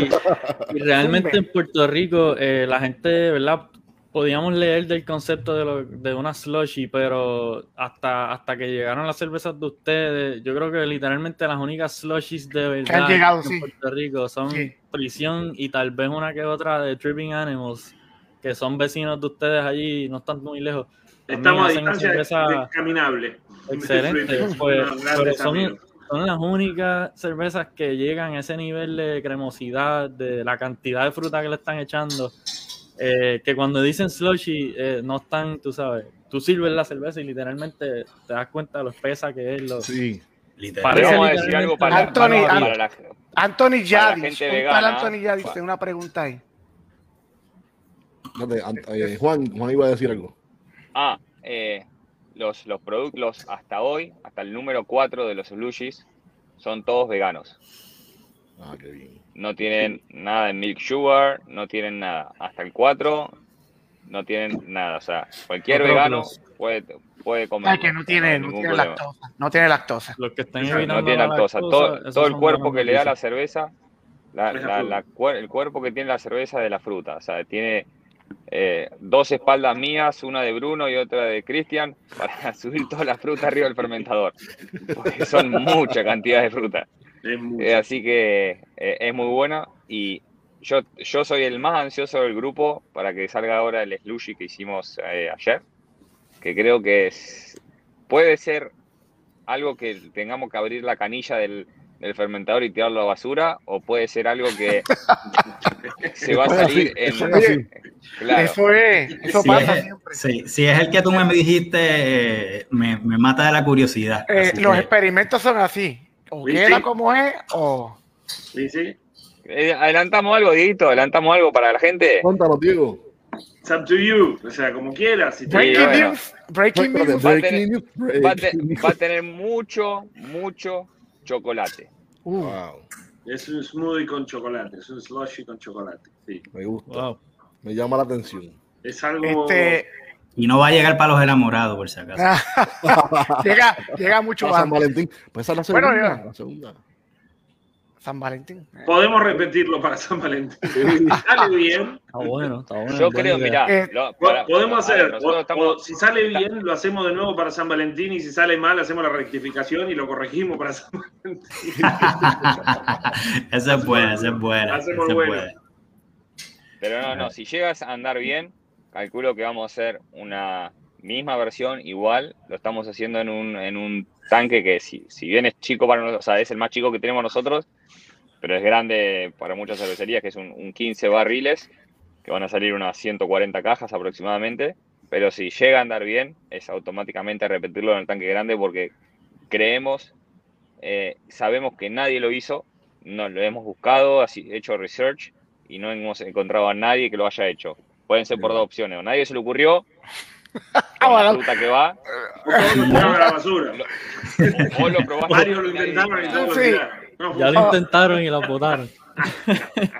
Y, y realmente Zumbe. en Puerto Rico, eh, la gente, ¿verdad? Podíamos leer del concepto de, lo- de una slushy, pero hasta, hasta que llegaron las cervezas de ustedes, yo creo que literalmente las únicas slushies de verdad Que han llegado, en sí. Puerto Rico son Sí. Prisión y tal vez una que otra de Tripping Animals, que son vecinos de ustedes allí, no están muy lejos. También Estamos a distancia caminable. Excelente. (laughs) Pues, pero son, amigos. Son las únicas cervezas que llegan a ese nivel de cremosidad, de la cantidad de fruta que le están echando, eh, que cuando dicen slushy eh, no están, tú sabes, tú sirves la cerveza y literalmente te das cuenta de lo espesa que es. Lo, Sí. Literal. Parece Pero vamos a decir literalmente algo para, Anthony, para Anthony. la- Anthony Yadis. gente un tal vegana, Anthony Yadis, tengo una pregunta ahí. Eh, Juan, Juan iba a decir algo. Ah, eh, los, los productos hasta hoy, hasta el número 4 de los slushies, son todos veganos. Ah, qué bien. No tienen nada de milk sugar, no tienen nada. Hasta el 4 no tienen nada. O sea, cualquier No, vegano puede, puede comer. Ay, que no tiene, no tiene lactosa. No tiene lactosa. los que están Exacto, evitando No tiene la lactosa. lactosa, Todo, el cuerpo que le da la cerveza, la- la el cuerpo que tiene la cerveza de la fruta. O sea, tiene eh, dos espaldas mías, una de Bruno y otra de Cristian, para (laughs) subir toda la fruta arriba del fermentador. Porque son mucha cantidad de fruta. Eh, así que eh, es muy buena y yo, yo soy el más ansioso del grupo para que salga ahora el slushy que hicimos ayer, que creo que es- puede ser algo que tengamos que abrir la canilla del, del fermentador y tirarlo a la basura, o puede ser algo que (laughs) se va a Eso salir así, en... eso es. Claro. Eso es, eso Si pasa es, siempre. sí, si es el que tú me dijiste, eh, me, me mata de la curiosidad. Eh, los que- experimentos son así. O Sí, queda sí. como es, o. Sí, sí. Eh, adelantamos algo, Dieguito, adelantamos algo para la gente. Cuéntanos, Diego. It's up to you. O sea, como quieras. Si te- Breaking bueno. news. Breaking news. Va a breaking tener- news, a, va a tener mucho, mucho chocolate. Uh, Wow, Es un smoothie con chocolate, es un slushy con chocolate. Sí. me gusta. Wow. Me llama la atención. Es algo. este. Y no va a llegar para los enamorados, por si acaso. (laughs) llega, llega mucho Para San. Valentín. Pues esa es la segunda. Bueno, la segunda. San Valentín. Podemos repetirlo para San Valentín. Si sale bien, Está bueno, está bueno. Yo creo, idea. mirá, Eh, lo- po- para- podemos ver, hacer. nosotros o- estamos- o si sale bien, lo hacemos de nuevo para San Valentín. Y si sale mal, hacemos la rectificación y lo corregimos para San Valentín. (laughs) Esa es buena, esa es buena. Hacemos buena. Pero no, no, si llegas a andar bien, calculo que vamos a hacer una misma versión igual. Lo estamos haciendo en un, en un tanque que si, si bien es chico para nosotros, o sea, es el más chico que tenemos nosotros, pero es grande para muchas cervecerías, que es un, un 15 barriles, que van a salir unas 140 cajas aproximadamente. Pero si llega a andar bien, es automáticamente repetirlo en el tanque grande porque creemos, eh, sabemos que nadie lo hizo, no lo hemos buscado, así, hecho research y no hemos encontrado a nadie que lo haya hecho. Pueden ser por dos opciones, o nadie se le ocurrió, con la fruta que va, lo la basura. o lo probaste. Varios lo intentaron y lo Sí. Ya lo intentaron y la votaron. (laughs)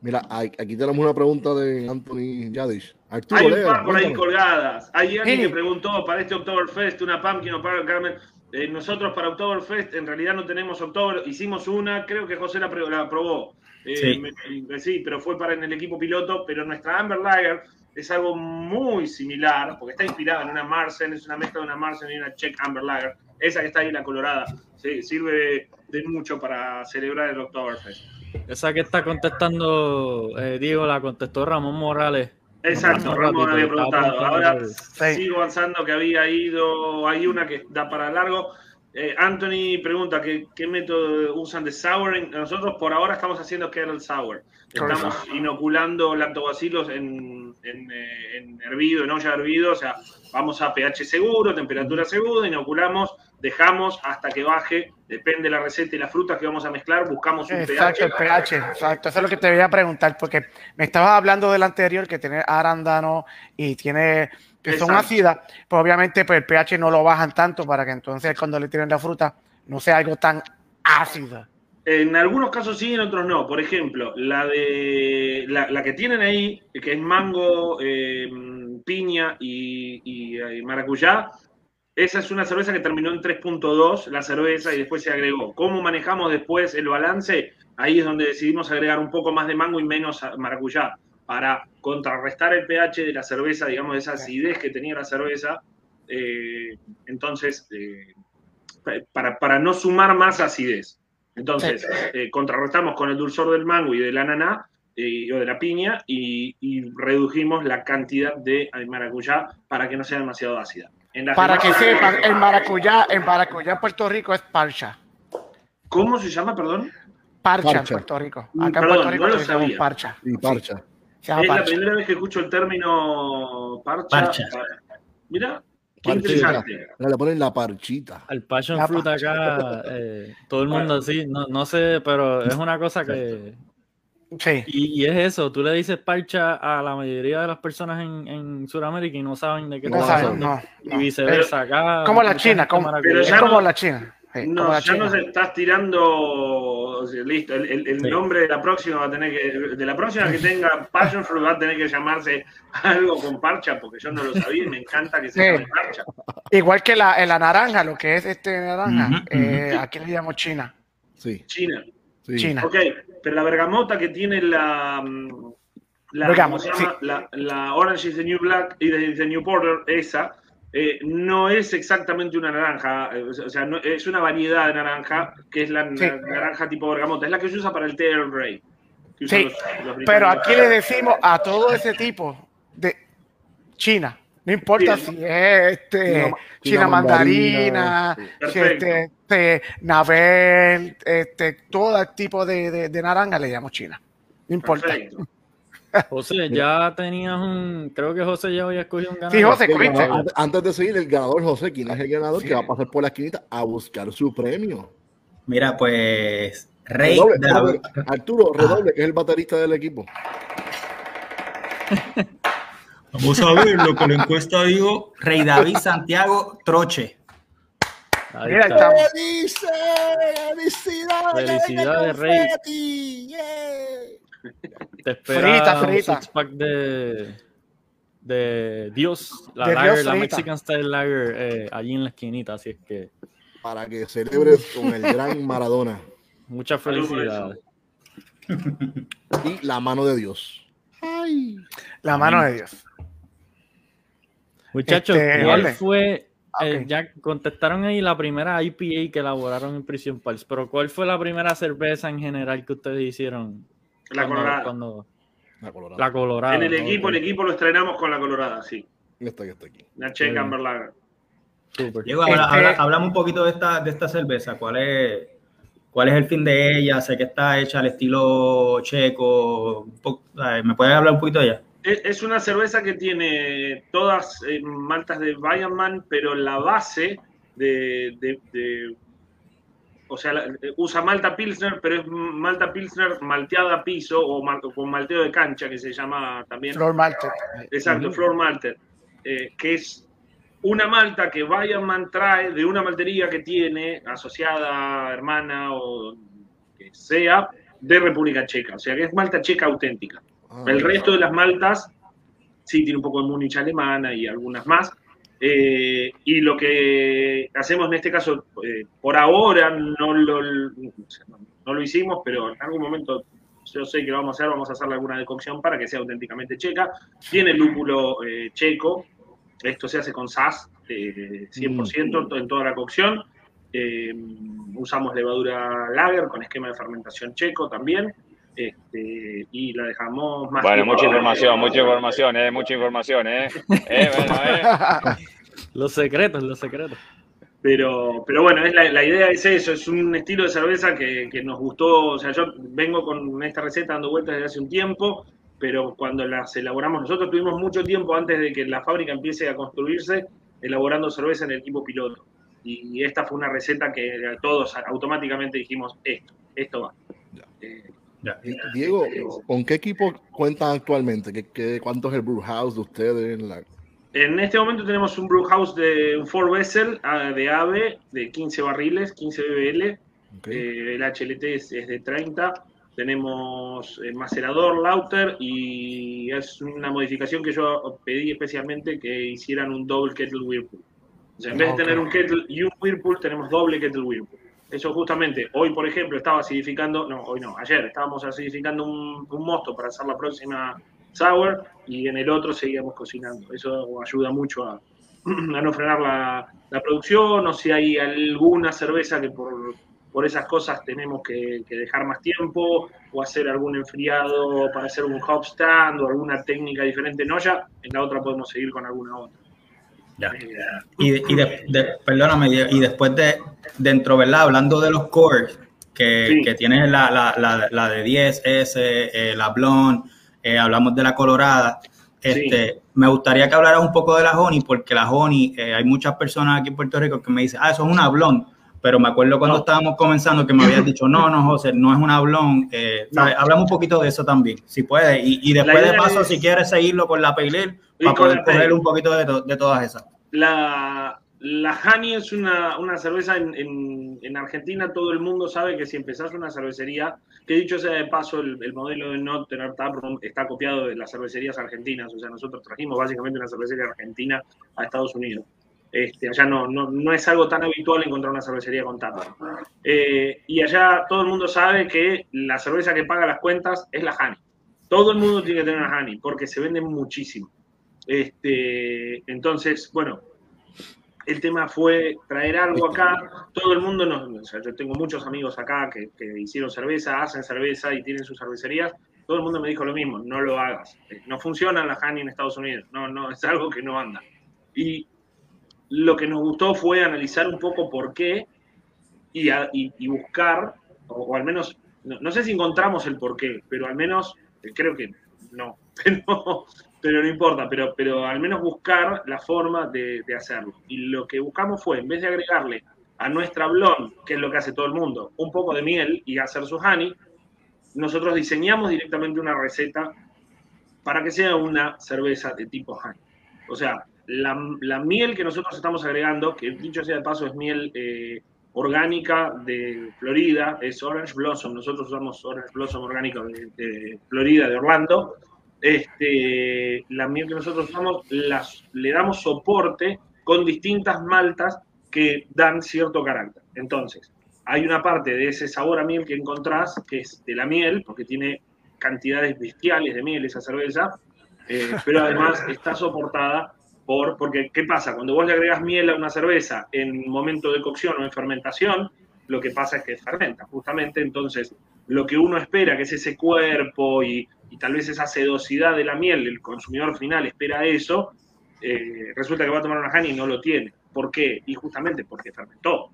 Mira, aquí tenemos una pregunta de Anthony Yadish. Arturo, Hay un par por ahí colgadas. Hay alguien que preguntó para este Oktoberfest una pumpkin o para Carmen. Eh, nosotros para Oktoberfest en realidad no tenemos Oktober. Hicimos una, creo que José la, la aprobó. Eh, Sí. me- eh, sí, pero fue para en el equipo piloto. Pero nuestra Amber Lager es algo muy similar porque está inspirada en una Marsen, es una mezcla de una Marsen y una Czech Amber Lager. Esa que está ahí, la colorada, sí, sirve de mucho para celebrar el Oktoberfest. Esa que está contestando, eh, Diego, la contestó Ramón Morales. Exacto, Ramón había preguntado. Ahora sigo avanzando que había ido, hay una que da para largo. Eh, Anthony pregunta ¿qué, qué método usan de souring. Nosotros por ahora estamos haciendo kettle sour. Estamos inoculando lactobacilos en, en, eh, en hervido, en olla de hervido. O sea, vamos a pH seguro, temperatura segura, inoculamos, dejamos hasta que baje. Depende de la receta y las frutas que vamos a mezclar. Buscamos un Exacto, el pH, exacto. Eso es lo que te voy a preguntar, porque me estabas hablando del anterior que tiene arándano y tiene que son Exacto. ácidas, pues obviamente pues el pH no lo bajan tanto para que entonces cuando le tiren la fruta no sea algo tan ácida. En algunos casos sí, en otros no. Por ejemplo, la de la, la que tienen ahí, que es mango, eh, piña y, y, maracuyá, esa es una cerveza que terminó en 3.2, la cerveza, y después se agregó. ¿Cómo manejamos después el balance? Ahí es donde decidimos agregar un poco más de mango y menos maracuyá, para contrarrestar el pH de la cerveza, digamos, esa acidez que tenía la cerveza. Eh, entonces, eh, pa- para, para no sumar más acidez. Entonces, eh, contrarrestamos con el dulzor del mango y del ananá eh, o de la piña y, y redujimos la cantidad de maracuyá para que no sea demasiado ácida. En Para que sepan, el maracuyá, el maracuyá en Puerto Rico es parcha. ¿Cómo se llama, perdón? Parcha, Parcha. en Puerto Rico. Mm, Acá en perdón, Puerto Rico no lo sabía. parcha. Parcha. Se llama Es la parcha. primera vez que escucho el término parcha. Parcha. Mira, qué interesante. Mira, Le ponen la parchita. Al passion La fruit acá, eh, todo el mundo así, no, no sé, pero es una cosa que... Sí. Y, y es eso, tú le dices parcha a la mayoría de las personas en, en Sudamérica y no saben de qué No estás saben, hablando. no. Y viceversa, acá... Como la China, como. Pero ya como la China. Sí, No, ya nos estás tirando, listo, el, el- el Sí. nombre de la próxima va a tener que, de la próxima que tenga Passion Fruit va a tener que llamarse algo con parcha, porque yo no lo sabía y me encanta que se Sí. llame parcha. Igual que la, en la naranja, lo que es este naranja, Ujú, eh, aquí le llamo China. Sí, China. sí. China. Ok, pero la bergamota que tiene la. mm, la Bergamota, ¿cómo se llama? La, la Orange is the New Black y the, the New Porter, esa, eh, no es exactamente una naranja, eh, o sea, no- es una variedad de naranja que es la Sí. naranja tipo bergamota, es la que se usa para el té Earl Grey. Sí, los- los pero aquí le decimos a todo ese tipo de China. No importa si es este, China- mandarina, mandarina, si Perfecto. este, este, navel, este, todo el tipo de, de, de naranja le llamo China. No importa. Perfecto. José, (laughs) ya tenías un. Creo que José ya había escogido un ganador. Sí, José, ¿cogiste? antes- de seguir, el ganador, José, ¿quién es el ganador que va a pasar por la esquinita a buscar su premio? Mira, pues Rey Redoble. Arturo, redoble, que es el baterista del equipo. (laughs) Vamos a ver lo que la encuesta dijo. Rey David Santiago Troche. Ahí Mira, está. ¡Felicidades! Felicidades, Rey. Rey. Te espera Frita, un frita. six pack de, de Dios, la De lager, Dios la. Mexican Style Lager, eh, allí en la esquinita. Así es que Para que celebres con el gran (laughs) Maradona muchas felicidades. y la mano de Dios. Ay. La mano de Dios. Muchachos, Este, ¿cuál fue? eh, Ok. ya contestaron ahí la primera IPA que elaboraron en Prison Pals, pero ¿cuál fue la primera cerveza en general que ustedes hicieron? La cuando- colorada. cuando- La colorada. la colorada. En el ¿no? equipo, Ok, el equipo lo estrenamos con la colorada, sí. Esta que está aquí. La Checa súper. Diego, habla- Este- habla- hablamos un poquito de esta, de esta cerveza. ¿Cuál es, ¿Cuál es el fin de ella? Sé que está hecha al estilo checo. ¿Me puedes hablar un poquito de ella? Es una cerveza que tiene todas eh, maltas de Bayerman, pero la base de, de- de- o sea, eh, usa malta pilsner, pero es malta pilsner malteada a piso o mal- con malteo de cancha, que se llama también. Flor Malte. Exacto, Floor Malter, eh, que es una malta que Bayerman trae de una maltería que tiene asociada, hermana o que sea, de República Checa. O sea, que es malta checa auténtica. Ah, El resto de las maltas sí tiene un poco de Múnich alemana y algunas más. Eh, y lo que hacemos en este caso, eh, por ahora no lo, no lo hicimos, pero en algún momento yo sé que lo vamos a hacer, vamos a hacerle alguna decocción para que sea auténticamente checa. Tiene lúpulo eh, checo, esto se hace con SAS, eh, 100% en toda la cocción. Usamos levadura lager con esquema de fermentación checo también. Este, y la dejamos más. Bueno, mucha información, mucha información, eh, mucha información, eh. (laughs) Eh, bueno, eh. Los secretos, los secretos. Pero, pero bueno, es la, la idea es eso, es un estilo de cerveza que, que nos gustó. O sea, yo vengo con esta receta dando vueltas desde hace un tiempo, pero cuando las elaboramos, nosotros tuvimos mucho tiempo antes de que la fábrica empiece a construirse, elaborando cerveza en el equipo piloto. Y esta fue una receta que todos automáticamente dijimos, esto, esto va. Eh, Diego, ¿con qué equipo cuentan actualmente? ¿Qué, qué, cuánto es el brew house de ustedes? La- En este momento tenemos un brew house de un four vessel ah, de AVE de 15 barriles, 15 BBL. ok. Eh, el HLT es, es de 30. Tenemos el macerador, Lauter, y es una modificación que yo pedí especialmente que hicieran un double kettle whirlpool. O sea, en vez de tener un kettle y un whirlpool, tenemos doble kettle whirlpool. Eso justamente, hoy por ejemplo estaba acidificando, no, hoy no, ayer estábamos acidificando un, un mosto para hacer la próxima sour y en el otro seguíamos cocinando. Eso ayuda mucho (clears throat) a, no frenar la, la producción o si hay alguna cerveza que por, por esas cosas tenemos que, que dejar más tiempo o hacer algún enfriado para hacer un hop stand o alguna técnica diferente en olla, en la otra podemos seguir con alguna otra. Ya. Y, y de- de- perdóname, y después de, dentro, ¿verdad? Hablando de los cores, que, Sí. que tienes la, la, la, la de 10S, eh, la Blonde, eh, hablamos de la Colorada. Este, Me gustaría que hablaras un poco de la Honey, porque la Honey, eh, hay muchas personas aquí en Puerto Rico que me dicen, ah, eso es una Blonde. Pero me acuerdo cuando No. estábamos comenzando que me habías dicho, no, no, José, no es una Blonde. Eh. Hablamos un poquito de eso también, si puedes. Y, y después de paso, es- si quieres seguirlo con la Y para poder coger un poquito de, to- de todas esas. La, la Honey es una, una cerveza en, en- en Argentina, todo el mundo sabe que si empezás una cervecería, que dicho sea de paso, el, el modelo de no tener taproom está copiado de las cervecerías argentinas, o sea, nosotros trajimos básicamente una cervecería argentina a Estados Unidos. Este, allá no, no, no es algo tan habitual encontrar una cervecería con taproom. Eh, y allá todo el mundo sabe que la cerveza que paga las cuentas es la Honey. Todo el mundo tiene que tener una Honey, porque se vende muchísimo. Este, entonces, bueno, el tema fue traer algo acá. Todo el mundo, nos, o sea, yo tengo muchos amigos acá que, que hicieron cerveza, hacen cerveza y tienen sus cervecerías. Todo el mundo me dijo lo mismo, no lo hagas. Eh, No funciona la Honey en Estados Unidos, no, no, es algo que no anda. Y lo que nos gustó fue analizar un poco por qué y, buscar, o, al menos, no, sé si encontramos el por qué, pero al menos, eh, creo que no, (laughs) pero, pero no importa, pero, pero al menos buscar la forma de, de hacerlo. Y lo que buscamos fue, en vez de agregarle a nuestra blonde, que es lo que hace todo el mundo, un poco de miel y hacer su honey, nosotros diseñamos directamente una receta para que sea una cerveza de tipo honey. O sea, la, la miel que nosotros estamos agregando, que dicho sea de paso es miel eh, orgánica de Florida, es Orange Blossom, nosotros usamos Orange Blossom orgánico de, Florida, de Orlando. Este, la miel que nosotros usamos las, le damos soporte con distintas maltas que dan cierto carácter. Entonces, hay una parte de ese sabor a miel que encontrás, que es de la miel, porque tiene cantidades bestiales de miel esa cerveza, eh, pero además está soportada por, porque ¿qué pasa? Cuando vos le agregas miel a una cerveza en momento de cocción o en fermentación, lo que pasa es que fermenta, justamente, entonces lo que uno espera, que es ese cuerpo y, y tal vez esa sedosidad de la miel, el consumidor final espera eso, eh, resulta que va a tomar una honey y no lo tiene. ¿Por qué? Y justamente porque fermentó.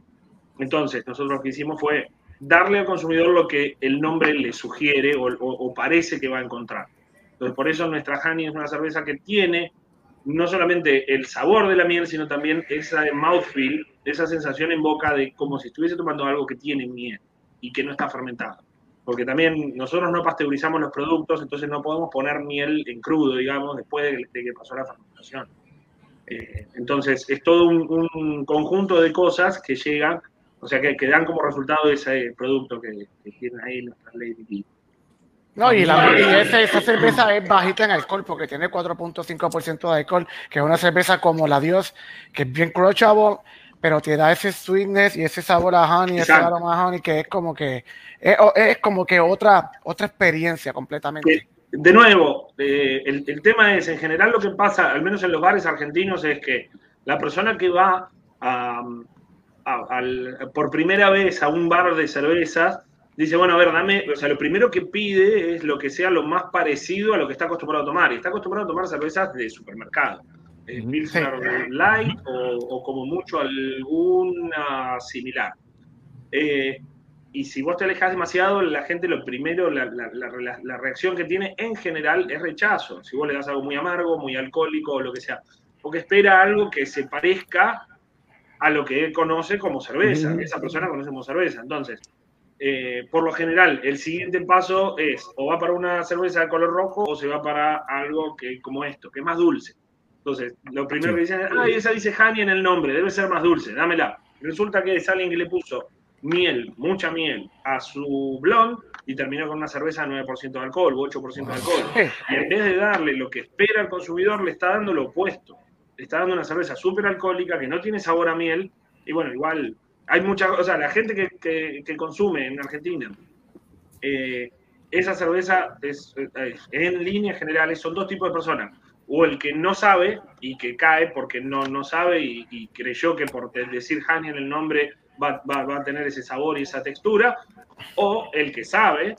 Entonces, nosotros lo que hicimos fue darle al consumidor lo que el nombre le sugiere o, o- o parece que va a encontrar. Entonces, por eso nuestra honey es una cerveza que tiene no solamente el sabor de la miel, sino también esa mouthfeel, esa sensación en boca de como si estuviese tomando algo que tiene miel y que no está fermentado. Porque también nosotros no pasteurizamos los productos, entonces no podemos poner miel en crudo, digamos, después de, que pasó la fermentación. Eh, entonces, es todo un, un conjunto de cosas que llegan, o sea, que, que dan como resultado ese producto que, que tienen ahí nuestra Lady. No, y, la, y esa cerveza es bajita en alcohol porque tiene 4.5% de alcohol, que es una cerveza como la Dios, que es bien crushable, pero te da ese sweetness y ese sabor a honey, ese aroma a honey, que es como que es, es como que otra, otra experiencia completamente. de nuevo, eh, el, el tema es, en general lo que pasa, al menos en los bares argentinos, es que la persona que va a- a- al- por primera vez a un bar de cervezas, dice, bueno, a ver, dame, o sea, lo primero que pide es lo que sea lo más parecido a lo que está acostumbrado a tomar. Y está acostumbrado a tomar cervezas de supermercado. eh. Pilsner Light o, o como mucho alguna similar. Eh, y si vos te alejas demasiado, la gente lo primero, la, la- la- la reacción que tiene en general es rechazo. Si vos le das algo muy amargo, muy alcohólico o lo que sea. Porque espera algo que se parezca a lo que él conoce como cerveza, que esa persona conoce como cerveza. Entonces, eh, por lo general, el siguiente paso es o va para una cerveza de color rojo o se va para algo que como esto, que es más dulce. Entonces, lo primero Sí. que dicen es, ay, esa dice honey en el nombre, debe ser más dulce, dámela. Resulta que es alguien que le puso miel, mucha miel, a su blonde y terminó con una cerveza de 9% de alcohol o 8% de alcohol. Sí. (laughs) Y en vez de darle lo que espera el consumidor, le está dando lo opuesto. Le está dando una cerveza súper alcohólica que no tiene sabor a miel. Y bueno, igual hay mucha, o sea, la gente que, que- consume en Argentina, eh, esa cerveza es, en líneas generales son dos tipos de personas. O el que no sabe y que cae porque no, no sabe y, creyó que por decir honey en el nombre va, va- va a tener ese sabor y esa textura. O el que sabe,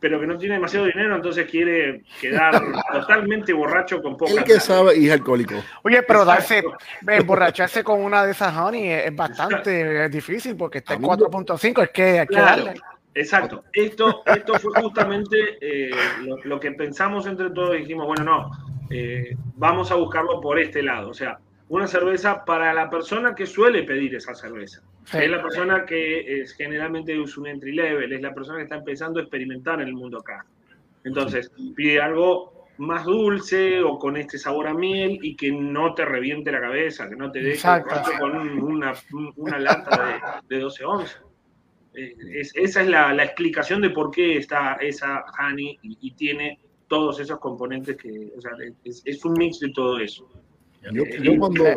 pero que no tiene demasiado dinero, entonces quiere quedar (laughs) totalmente borracho con poca El que sabe y es alcohólico. Oye, pero darse, Exacto. emborracharse con una de esas honey es, es bastante difícil porque está en Amigo. 4.5, es que hay que Claro, darle. exacto. Esto, esto fue justamente eh, lo, lo que pensamos entre todos y dijimos, bueno, no, eh, vamos a buscarlo por este lado. O sea, una cerveza para la persona que suele pedir esa cerveza. Sí. Es la persona que es, generalmente es un entry level, es la persona que está empezando a experimentar en el mundo acá. Entonces, pide algo más dulce o con este sabor a miel y que no te reviente la cabeza, que no te deje con un- una, una lata de, de 12 onzas. Eh, es- esa es la, la explicación de por qué está esa honey y, y tiene todos esos componentes que, o sea, es, es un mix de todo eso. Yo, Eh, yo cuando, Sí.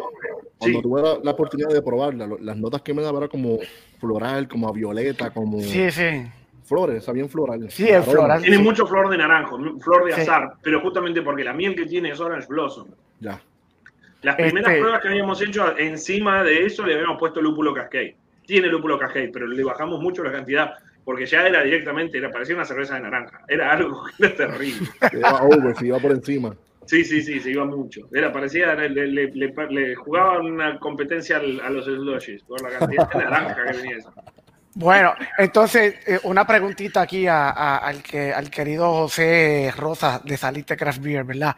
cuando tuve la, la oportunidad de probarla, lo- las notas que me daba era como floral, como a violeta, como Sí, sí. flores, bien floral. Sí, el Aroma. floral. Tiene Sí. mucho flor de naranjo, flor de Sí. azar, pero justamente porque la miel que tiene es orange blossom. Ya. Las primeras Este- pruebas que habíamos hecho, encima de eso le habíamos puesto lúpulo cascade. Tiene lúpulo cascade, pero le bajamos mucho la cantidad, porque ya era directamente, era, parecía una cerveza de naranja. Era algo (laughs) que era terrible. Se iba over, se iba por encima. Sí, sí, sí, se iba mucho. Era, parecía, le, le, le, le- le jugaban una competencia al- a los slushies, por la cantidad de naranja que venía eso. Bueno, entonces, eh, una preguntita aquí a- a- al, que, al querido José Rosa de Salite Craft Beer, ¿verdad?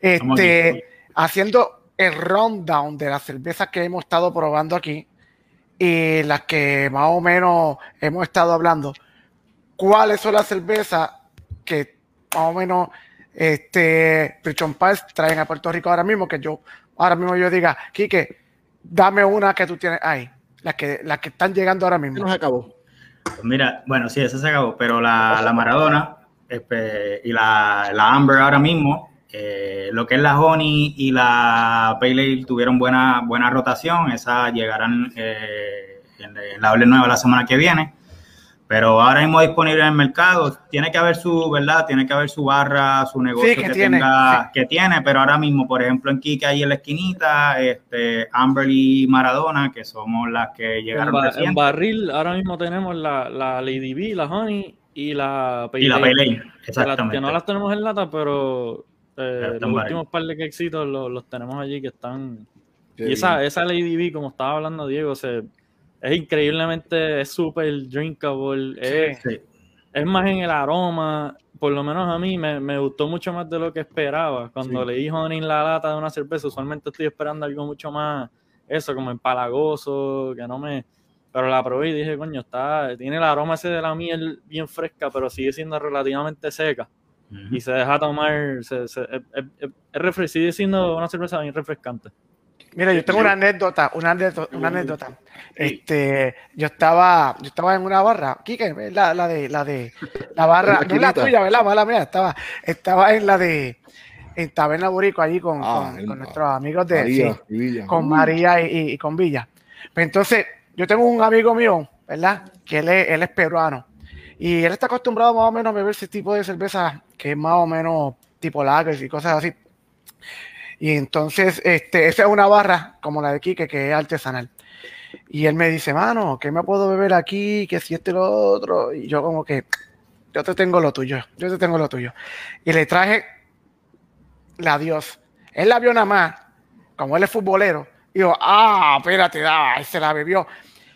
Este, haciendo el rundown de las cervezas que hemos estado probando aquí y las que más o menos hemos estado hablando, ¿cuáles son las cervezas que más o menos este, Prichon Pals traen a Puerto Rico ahora mismo? Que yo, ahora mismo yo diga, Quique, dame una que tú tienes ahí, las que, las que están llegando ahora Se mismo. nos acabó. Pues mira, bueno, sí, esa se acabó, pero la, la Maradona este, y la, la Amber ahora mismo, eh, lo que es la Honey y la Ale tuvieron buena, buena rotación, esas llegarán eh, en, la Ole Nueva la semana que viene, pero ahora mismo disponible en el mercado, tiene que haber su, ¿verdad? Tiene que haber su barra, su negocio que que, tiene, tenga, que tiene, pero ahora mismo, por ejemplo, en Kike ahí en la esquinita, este, Amber y Maradona, que somos las que En, llegaron ba- en recién, barril ahora mismo tenemos la, la Lady B, la Honey y la y la las- exactamente. Que no las tenemos en lata, pero, eh, los últimos par de quexitos los, los tenemos allí que están. Qué y esa, bien. esa Lady B, como estaba hablando Diego, se, es increíblemente, es súper drinkable. Es, Sí. es más en el aroma. Por lo menos a mí me, me gustó mucho más de lo que esperaba. Cuando Sí. leí Honey en la lata de una cerveza, usualmente estoy esperando algo mucho más, eso, como empalagoso, que no me. Pero la probé y dije, coño, está, tiene el aroma ese de la miel bien fresca, pero sigue siendo relativamente seca Ujú. y se deja tomar, se, se- es, es- es- es refre- sigue siendo una cerveza bien refrescante. Mira, yo tengo una anécdota, una anécdota, una anécdota. Este, yo estaba, yo estaba en una barra, Kike, la, la de, la de, la (laughs) barra, la no es la tuya, ¿verdad? Mala mía, estaba, estaba en la de, en Taberna Burico, allí con, Ah, con, nuestros amigos de, María sí, Villa. con María y, con Villa. Pues entonces, yo tengo un amigo mío, ¿verdad? Que él es, él es peruano. Y él está acostumbrado más o menos a beber ese tipo de cerveza que es más o menos tipo lagers y cosas así. Y entonces, este, esa es una barra como la de Quique, que es artesanal. Y él me dice, mano, ¿qué me puedo beber aquí? Que si este lo otro. Y yo como que, yo te tengo lo tuyo, yo te tengo lo tuyo. Y le traje la Dios. Él la vio nada más, como él es futbolero. Y yo, ah, espérate, ah, se la bebió.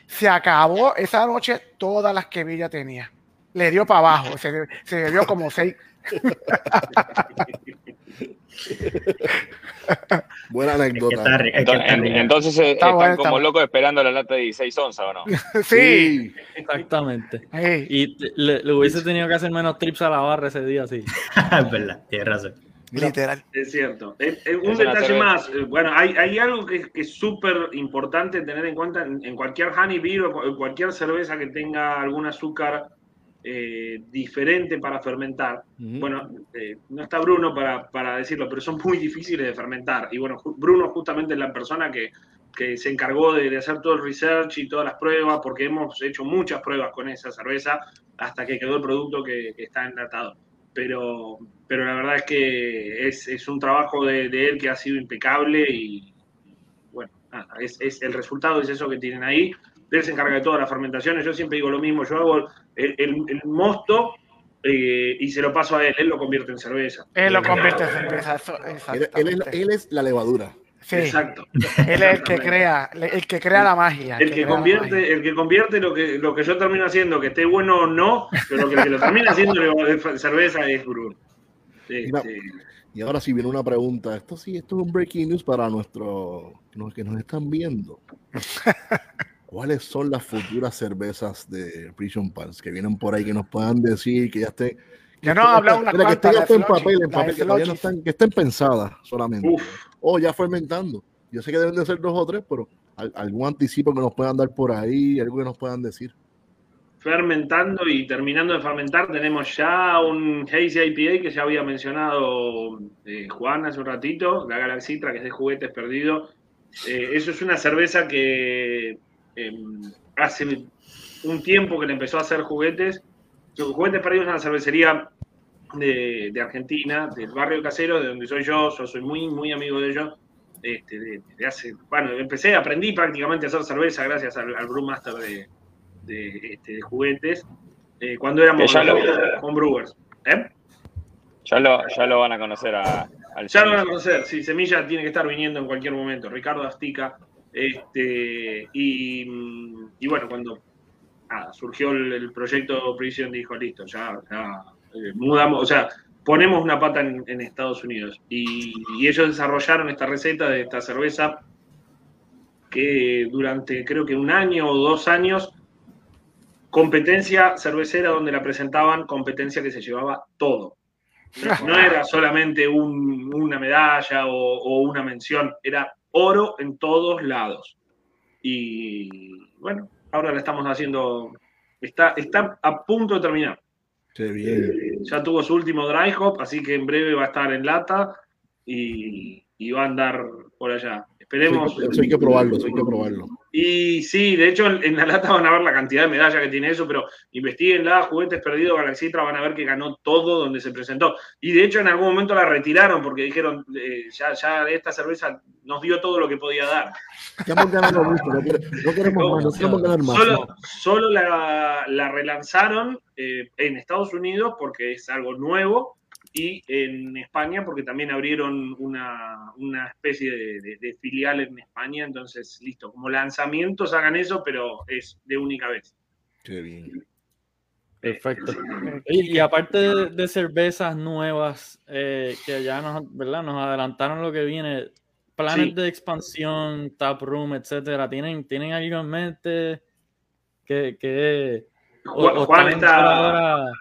Se acabó esa noche todas las que Villa tenía. Le dio para abajo, se, se bebió como seis. (laughs) Buena Es que anécdota. está ri- es que Entonces, eh, Está están bueno, como está- locos esperando la lata de 16 onzas, ¿o no? (laughs) sí. Exactamente. Y le, le hubiese tenido que hacer menos trips a la barra ese día, sí. (laughs) es verdad, tienes razón. literal. Es cierto. Eh, eh, un Es detalle más. eh, Bueno, hay, hay algo que, que es súper importante tener en cuenta en, en cualquier honey beer o en cualquier cerveza que tenga algún azúcar eh, diferente para fermentar. Bueno, eh, no está Bruno para, para decirlo, pero son muy difíciles de fermentar. Y bueno, ju- Bruno justamente es la persona que, que se encargó de, de hacer todo el research y todas las pruebas, porque hemos hecho muchas pruebas con esa cerveza hasta que quedó el producto que, que está enlatado. Pero, pero la verdad es que es, es un trabajo de, de él que ha sido impecable y bueno, nada, es, es- el resultado es eso que tienen ahí. Él se encarga de todas las fermentaciones. Yo siempre digo lo mismo, yo hago el, el- el mosto eh, y se lo paso a él, él lo convierte en cerveza. Él lo convierte en cerveza. eso- Él, él es, exactamente. él es la levadura. Sí, Exacto. él es el que crea, el que crea la magia. El que magia. convierte, el que convierte lo que, lo que yo termino haciendo, que esté bueno o no, pero que el que lo termina haciendo cerveza es Bruno. Este, Y ahora sí viene una pregunta. Esto sí, esto es un breaking news para nuestros que nos, que nos están viendo. (laughs) ¿Cuáles son las futuras cervezas de Prison Pals que vienen por ahí que nos puedan decir que ya estén han hablado unas Mira, que estén en papel, en papel, que todavía no están, que estén pensadas solamente. uf, O ya fermentando. Yo sé que deben de ser dos o tres, pero al- algún anticipo que nos puedan dar por ahí, algo que nos puedan decir. fermentando y terminando de fermentar, tenemos ya un Hazy IPA que ya había mencionado eh, Juan hace un ratito, la Galaxitra, que es de juguetes perdido. Eh, eso es una cerveza que eh, hace un tiempo que le empezó a hacer juguetes. Los Juguetes Perdidos es una cervecería de, de Argentina, del barrio casero, de donde soy yo, yo soy muy, muy amigo de ellos. este, de, de hace, bueno, empecé, aprendí prácticamente a hacer cerveza gracias al, al Brewmaster de, este, de juguetes, eh, cuando éramos Ya lo- con Brewers. ¿Eh? Ya lo, ya lo van a conocer a, al Ya lo van a conocer, sí, Semilla tiene que estar viniendo en cualquier momento, Ricardo Astica. Este, y, y bueno, cuando nada, surgió el, el proyecto Prison, dijo, listo, ya, ya, eh, mudamos, o sea, ponemos una pata en, en Estados Unidos. Y, y ellos desarrollaron esta receta de esta cerveza que durante creo que un año o dos años, competencia cervecera donde la presentaban, competencia que se llevaba todo. (laughs) No era solamente un- una medalla o, o una mención, era oro en todos lados. Y bueno, ahora la estamos haciendo, está, está a punto de terminar. Qué bien. Ya tuvo su último dry hop, así que en breve va a estar en lata y, y va a andar por allá. Esperemos. Eso hay, que- eso hay que probarlo, eso hay que probarlo. Y sí, de hecho en, en la lata van a ver la cantidad de medallas que tiene eso, pero investiguenla, Juguetes Perdidos, Galaxitra, van a ver que ganó todo donde se presentó. Y de hecho en algún momento la retiraron porque dijeron, eh, ya, ya esta cerveza nos dio todo lo que podía dar. Estamos ganando mucho, no, quere- no queremos más, no queremos ganar más. Solo, solo la, la relanzaron eh, en Estados Unidos porque es algo nuevo y en España porque también abrieron una, una especie de, de- de filial en España. Entonces, listo, como lanzamientos hagan eso, pero es de única vez. Qué bien. Perfecto. Y, y aparte de, de cervezas nuevas eh, que ya nos, ¿verdad? nos adelantaron lo que viene, planes Sí. de expansión, taproom, etcétera, ¿tienen, ¿tienen algo en mente? que, que o- Juan, o Juan están por está, ahora-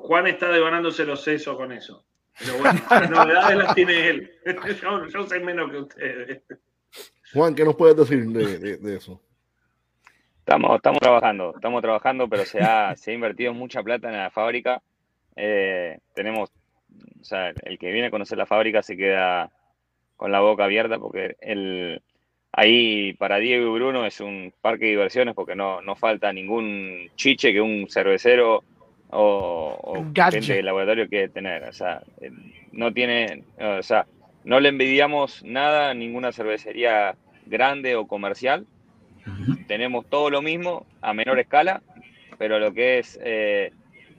Juan está devanándose los sesos con eso. Pero bueno, (laughs) las novedades las tiene él. (laughs) Yo, yo sé menos que ustedes. Juan, ¿qué nos puedes decir de, de- de eso? Estamos, estamos trabajando, estamos trabajando, pero se ha, se ha invertido mucha plata en la fábrica. Eh, tenemos, o sea, el que viene a conocer la fábrica se queda con la boca abierta porque el, ahí para Diego y Bruno es un parque de diversiones porque no, no falta ningún chiche que un cervecero o, gente del laboratorio quiere tener. O sea, eh, no tiene, o sea, no le envidiamos nada a ninguna cervecería grande o comercial tenemos todo lo mismo a menor escala, pero lo que es eh,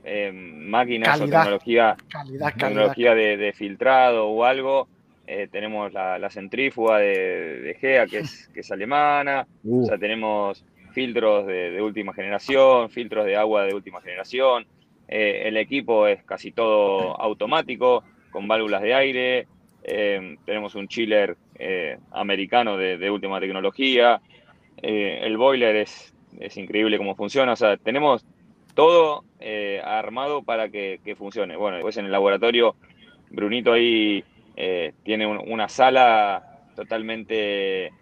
eh, máquinas Calidad. o tecnología, Calidad, calidad. tecnología de, de filtrado o algo, eh, tenemos la, la centrífuga de, de GEA, que es, que es alemana, Uh, o sea, tenemos filtros de, de última generación, filtros de agua de última generación, eh, el equipo es casi todo automático, con válvulas de aire, eh, tenemos un chiller eh, americano de, última tecnología, el boiler es, es increíble cómo funciona, o sea, tenemos todo armado para que, funcione. Bueno, después en el laboratorio, Brunito ahí tiene un- una sala totalmente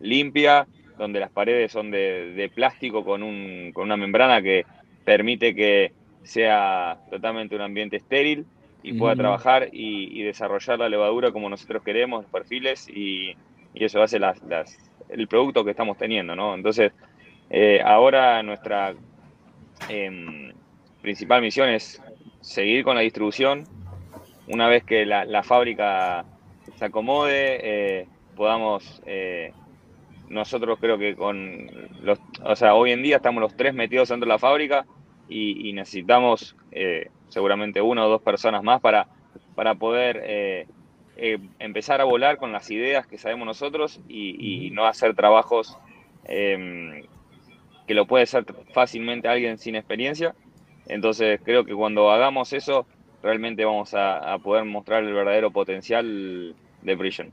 limpia, donde las paredes son de, de plástico con, un, con una membrana que permite que sea totalmente un ambiente estéril y pueda trabajar y, y desarrollar la levadura como nosotros queremos, los perfiles, y, y eso hace las, las, el producto que estamos teniendo, ¿no? Entonces, eh, ahora nuestra em, principal misión es seguir con la distribución. Una vez que la, la fábrica se acomode, eh, podamos, eh, nosotros creo que con los, o sea, hoy en día estamos los tres metidos dentro de la fábrica y, y necesitamos eh, seguramente una o dos personas más para, para poder eh, eh, empezar a volar con las ideas que sabemos nosotros y, y no hacer trabajos em, que lo puede hacer fácilmente alguien sin experiencia. Entonces creo que cuando hagamos eso, realmente vamos a, a poder mostrar el verdadero potencial de Prison.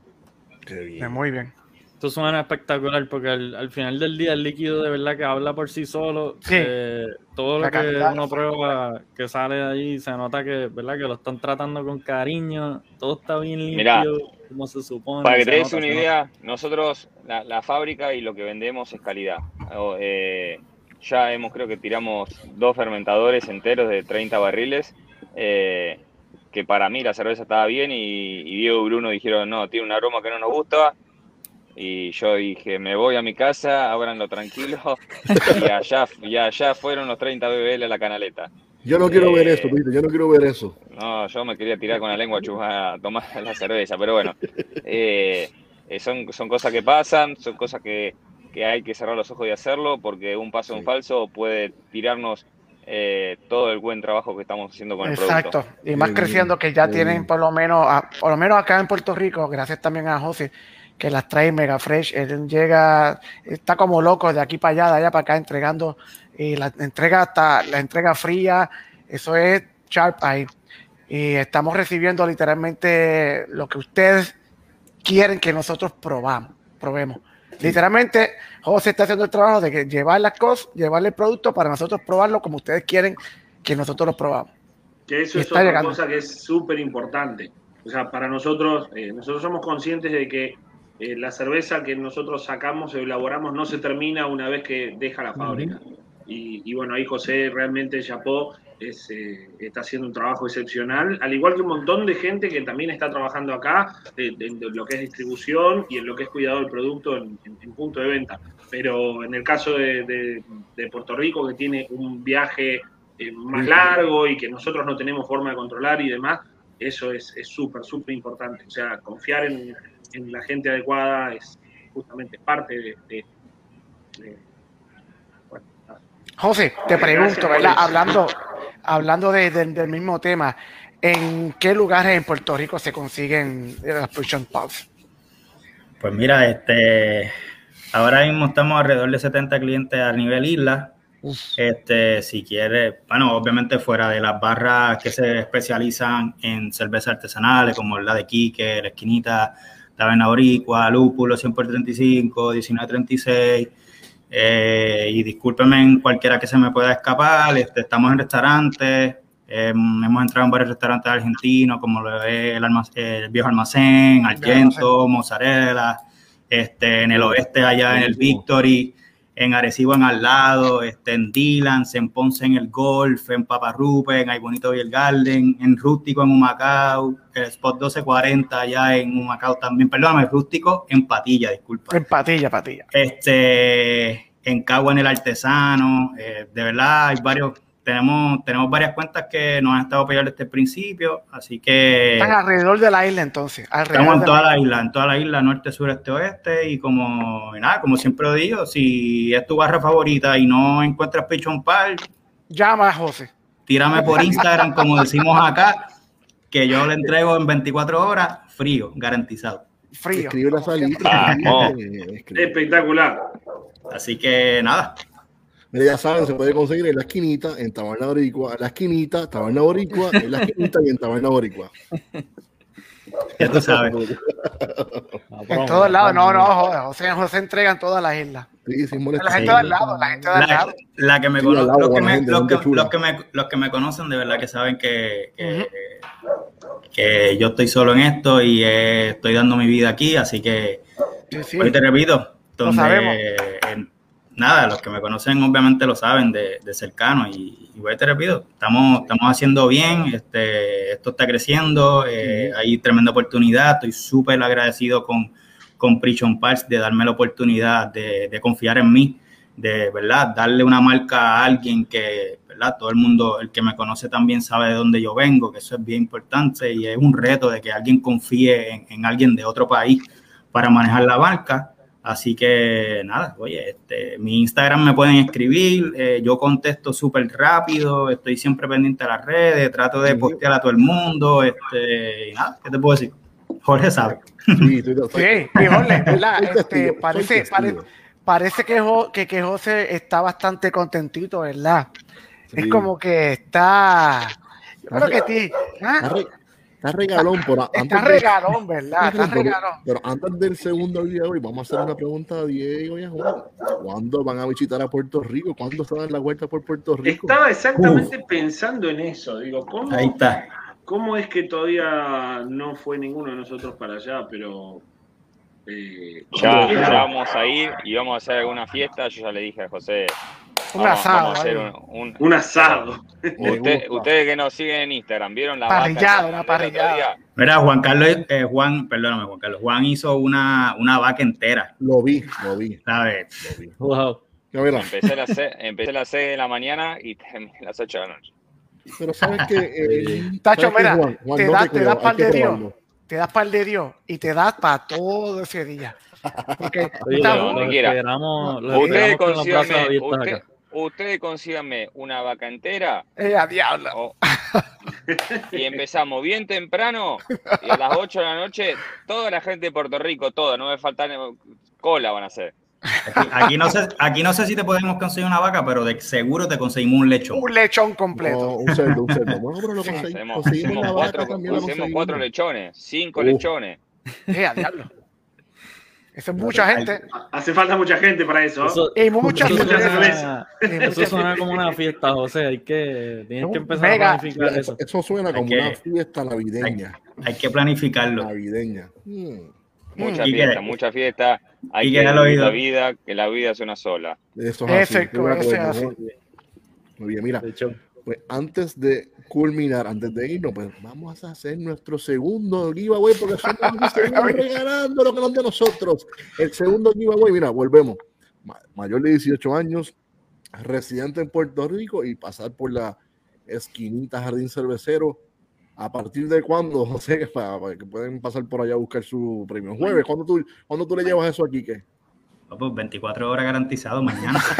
qué bien. Muy bien. Esto suena espectacular porque al, al final del día el líquido de verdad que habla por sí solo. Sí. Eh, todo La lo que uno prueba que sale de ahí se nota que, ¿verdad? que lo están tratando con cariño. Todo está bien limpio, como se supone. Para que te des una idea, nosotros, la, la fábrica y lo que vendemos es calidad. Eh, ya hemos, creo que tiramos dos fermentadores enteros de 30 barriles, eh, que para mí la cerveza estaba bien y, y Diego y Bruno dijeron, no, tiene un aroma que no nos gusta. Y yo dije, me voy a mi casa, ábranlo tranquilo. (laughs) Y allá, y allá fueron los 30 BBL a la canaleta. Yo no quiero ver Eh, eso, Peter, yo no quiero ver eso. No, yo me quería tirar con la lengua chupar a tomar (laughs) la cerveza, pero bueno, eh, eh, son, son cosas que pasan, son cosas que, que hay que cerrar los ojos y hacerlo, porque un paso en falso puede tirarnos eh, todo el buen trabajo que estamos haciendo con el producto. Exacto. Y más Bien, creciendo que ya bien. tienen por lo menos, a- por lo menos acá en Puerto Rico, gracias también a José, que las trae mega fresh. Él llega, está como loco de aquí para allá, de allá para acá, entregando y la entrega hasta la entrega fría. Eso es sharp ahí. Y estamos recibiendo literalmente lo que ustedes quieren que nosotros probamos, probemos. Literalmente, José está haciendo el trabajo de que llevar las cosas, llevarle el producto para nosotros probarlo como ustedes quieren que nosotros lo probamos. Que eso Y es otra llegando. cosa que es súper importante. O sea, para nosotros, eh, nosotros somos conscientes de que eh, la cerveza que nosotros sacamos o elaboramos no se termina una vez que deja la fábrica. y, y bueno, ahí José realmente chapó, es, eh, está haciendo un trabajo excepcional, al igual que un montón de gente que también está trabajando acá eh, en lo que es distribución y en lo que es cuidado del producto en, en- en punto de venta. Pero en el caso de, de- de Puerto Rico, que tiene un viaje eh, más largo y que nosotros no tenemos forma de controlar y demás, eso es es súper, súper importante. O sea, confiar en, en la gente adecuada es justamente parte de... de- de- bueno, nada. José, te pregunto, ¿verdad? Hablando, hablando de- de- del mismo tema, ¿en qué lugares en Puerto Rico se consiguen las Push Pubs? Pues mira, este, ahora mismo estamos alrededor de 70 clientes a nivel isla. Este, si quieres, bueno, obviamente fuera de las barras que se especializan en cervezas artesanales, como la de Quique, la esquinita, Taberna Boricua, Lúpulo 100 por 35, 1936. Eh, y discúlpenme en cualquiera que se me pueda escapar. Este, estamos en restaurantes, eh, hemos entrado en varios restaurantes argentinos, como lo es el, el Viejo Almacén, Argento, Mozzarella, este, en el oeste allá en el Victory, en Arecibo en al lado, este, en Dylan, en Ponce en el Golf, en Paparrupe, en Ay Bonito Beer Garden, en Rústico en Humacao, el Spot 1240 allá en Humacao también, perdóname, Rústico en Patilla, disculpa En Patilla, Patilla. este, en Cagua en el Artesano, eh, de verdad hay varios, tenemos, tenemos varias cuentas que nos han estado apoyando desde el principio, así que Están alrededor de la isla entonces. Alrededor estamos en toda la- la isla, en toda la isla, norte, sur, este, oeste, y como, y nada, como siempre digo, si es tu barra favorita y no encuentras Pichon Park, Llama a José. tírame por (laughs) Instagram, como decimos acá, que yo le entrego en 24 horas, frío, garantizado. Frío. Escribe la salita. Escribe, (laughs) escribe. Espectacular. Así que nada, Mira, ya saben, se puede conseguir en la esquinita, en Taberna Boricua, en la esquinita, Taberna Boricua, en la esquinita y en Taberna Boricua. ya tú sabes. En todos lados. No, no, joder. José, José entrega en todas las islas. Sí, sin La molestar. gente de al lado, la gente de al la, lado. la que me Sí, cono- al lado, los, que me, gente, los, que, chula. los que me- los que me conocen de verdad que saben que, que, que yo estoy solo en esto y eh, estoy dando mi vida aquí, así que Sí, sí. hoy te repito, donde, sabemos. eh, nada, los que me conocen obviamente lo saben de, de cercano y, hoy te repito, estamos, estamos haciendo bien, este, esto está creciendo, eh, hay tremenda oportunidad, estoy súper agradecido con, con Prichon Parts de darme la oportunidad de, de confiar en mí, de verdad, darle una marca a alguien que, verdad, todo el mundo, el que me conoce también sabe de dónde yo vengo, que eso es bien importante y es un reto de que alguien confíe en, en alguien de otro país para manejar la marca. Así que nada, oye, este, mi Instagram me pueden escribir, eh, yo contesto súper rápido, estoy siempre pendiente de las redes, trato de Sí. postear a todo el mundo, este, y nada, ¿qué te puedo decir? Jorge sabe. Sí, Sí, Jorge, ¿verdad? Este, parece, pare- parece que, Jo- que, que José está bastante contentito, ¿verdad? Es Sí. como que está. Yo creo que ti. ¿ah? Está, re- está regalón, pero antes Está de- regalón, ¿verdad? Está pero, regalón. pero antes del segundo día de hoy, vamos a hacer una pregunta a Diego y a Juan. ¿Cuándo van a visitar a Puerto Rico? ¿Cuándo se dan la vuelta por Puerto Rico? Estaba exactamente pensando en eso. Digo, ¿cómo, Ahí está. ¿cómo es que todavía no fue ninguno de nosotros para allá? Pero. eh, Ya, ¿qué- ya vamos a ir y vamos a hacer alguna fiesta. Yo ya le dije a José, Un vamos, asado. vamos a hacer un, un- Un asado. (laughs) Usted- ustedes que nos siguen en Instagram, ¿vieron la Parrillada, una parrillada. Mira, Juan Carlos, eh, Juan, perdóname, Juan Carlos, Juan hizo una, una vaca entera, Lo vi, lo vi, ¿sabes? lo vi. Wow. Empecé a, las, se- empecé a las 6 de la mañana y terminé a las 8 de la noche. Pero sabes que. Eh, (laughs) Tacho, ¿sabes qué, mira, Juan? Juan, te no da- te te creo, da hay pal que de Dios. Te das par de Dios y te das para todo ese día. Porque (laughs) Ustedes consíganme, abiertos usted- acá. ustedes consíganme una vaca entera eh, a diablo. o- (laughs) y empezamos bien temprano y a las 8 de la noche toda la gente de Puerto Rico, toda, no me faltan cola van a hacer. Aquí, aquí no sé, aquí no sé si te podemos conseguir una vaca, pero de seguro te conseguimos un lechón. Un lechón completo. No, un cerdo, un cerdo. (laughs) Bueno, pero lo Sí. consegui- Hacemos, cuatro, hacemos lechones, cinco Uh. lechones. Eh, a diablo. Eso es mucha gente. Hace falta mucha gente para eso. Eso, Y mucha eso (laughs) Mucha. Y suena, eso mucha suena como una fiesta, José. Hay que, tienes que empezar mega- a planificar eso. eso, suena como que- una fiesta navideña. Hay que planificarlo. Navideña. Mm. Mucha Y que- fiesta, mucha fiesta. Hay y que que la vida, que la vida es una sola. Eso es Ese- así. Ese es acuerdo, así. Juan. Muy bien, mira, De hecho, pues antes de culminar, antes de irnos, pues vamos a hacer nuestro segundo giveaway porque (laughs) seguimos regalando lo que no es de nosotros. El segundo giveaway, mira, volvemos. Ma- Mayor de 18 años, residente en Puerto Rico y pasar por la esquinita Jardín Cervecero. ¿A partir de cuándo, José? (laughs) Para, para que pueden pasar por allá a buscar su premio. Jueves, ¿cuándo tú, ¿cuándo tú le llevas eso aquí? ¿qué? Oh, pues 24 horas garantizado mañana. (laughs)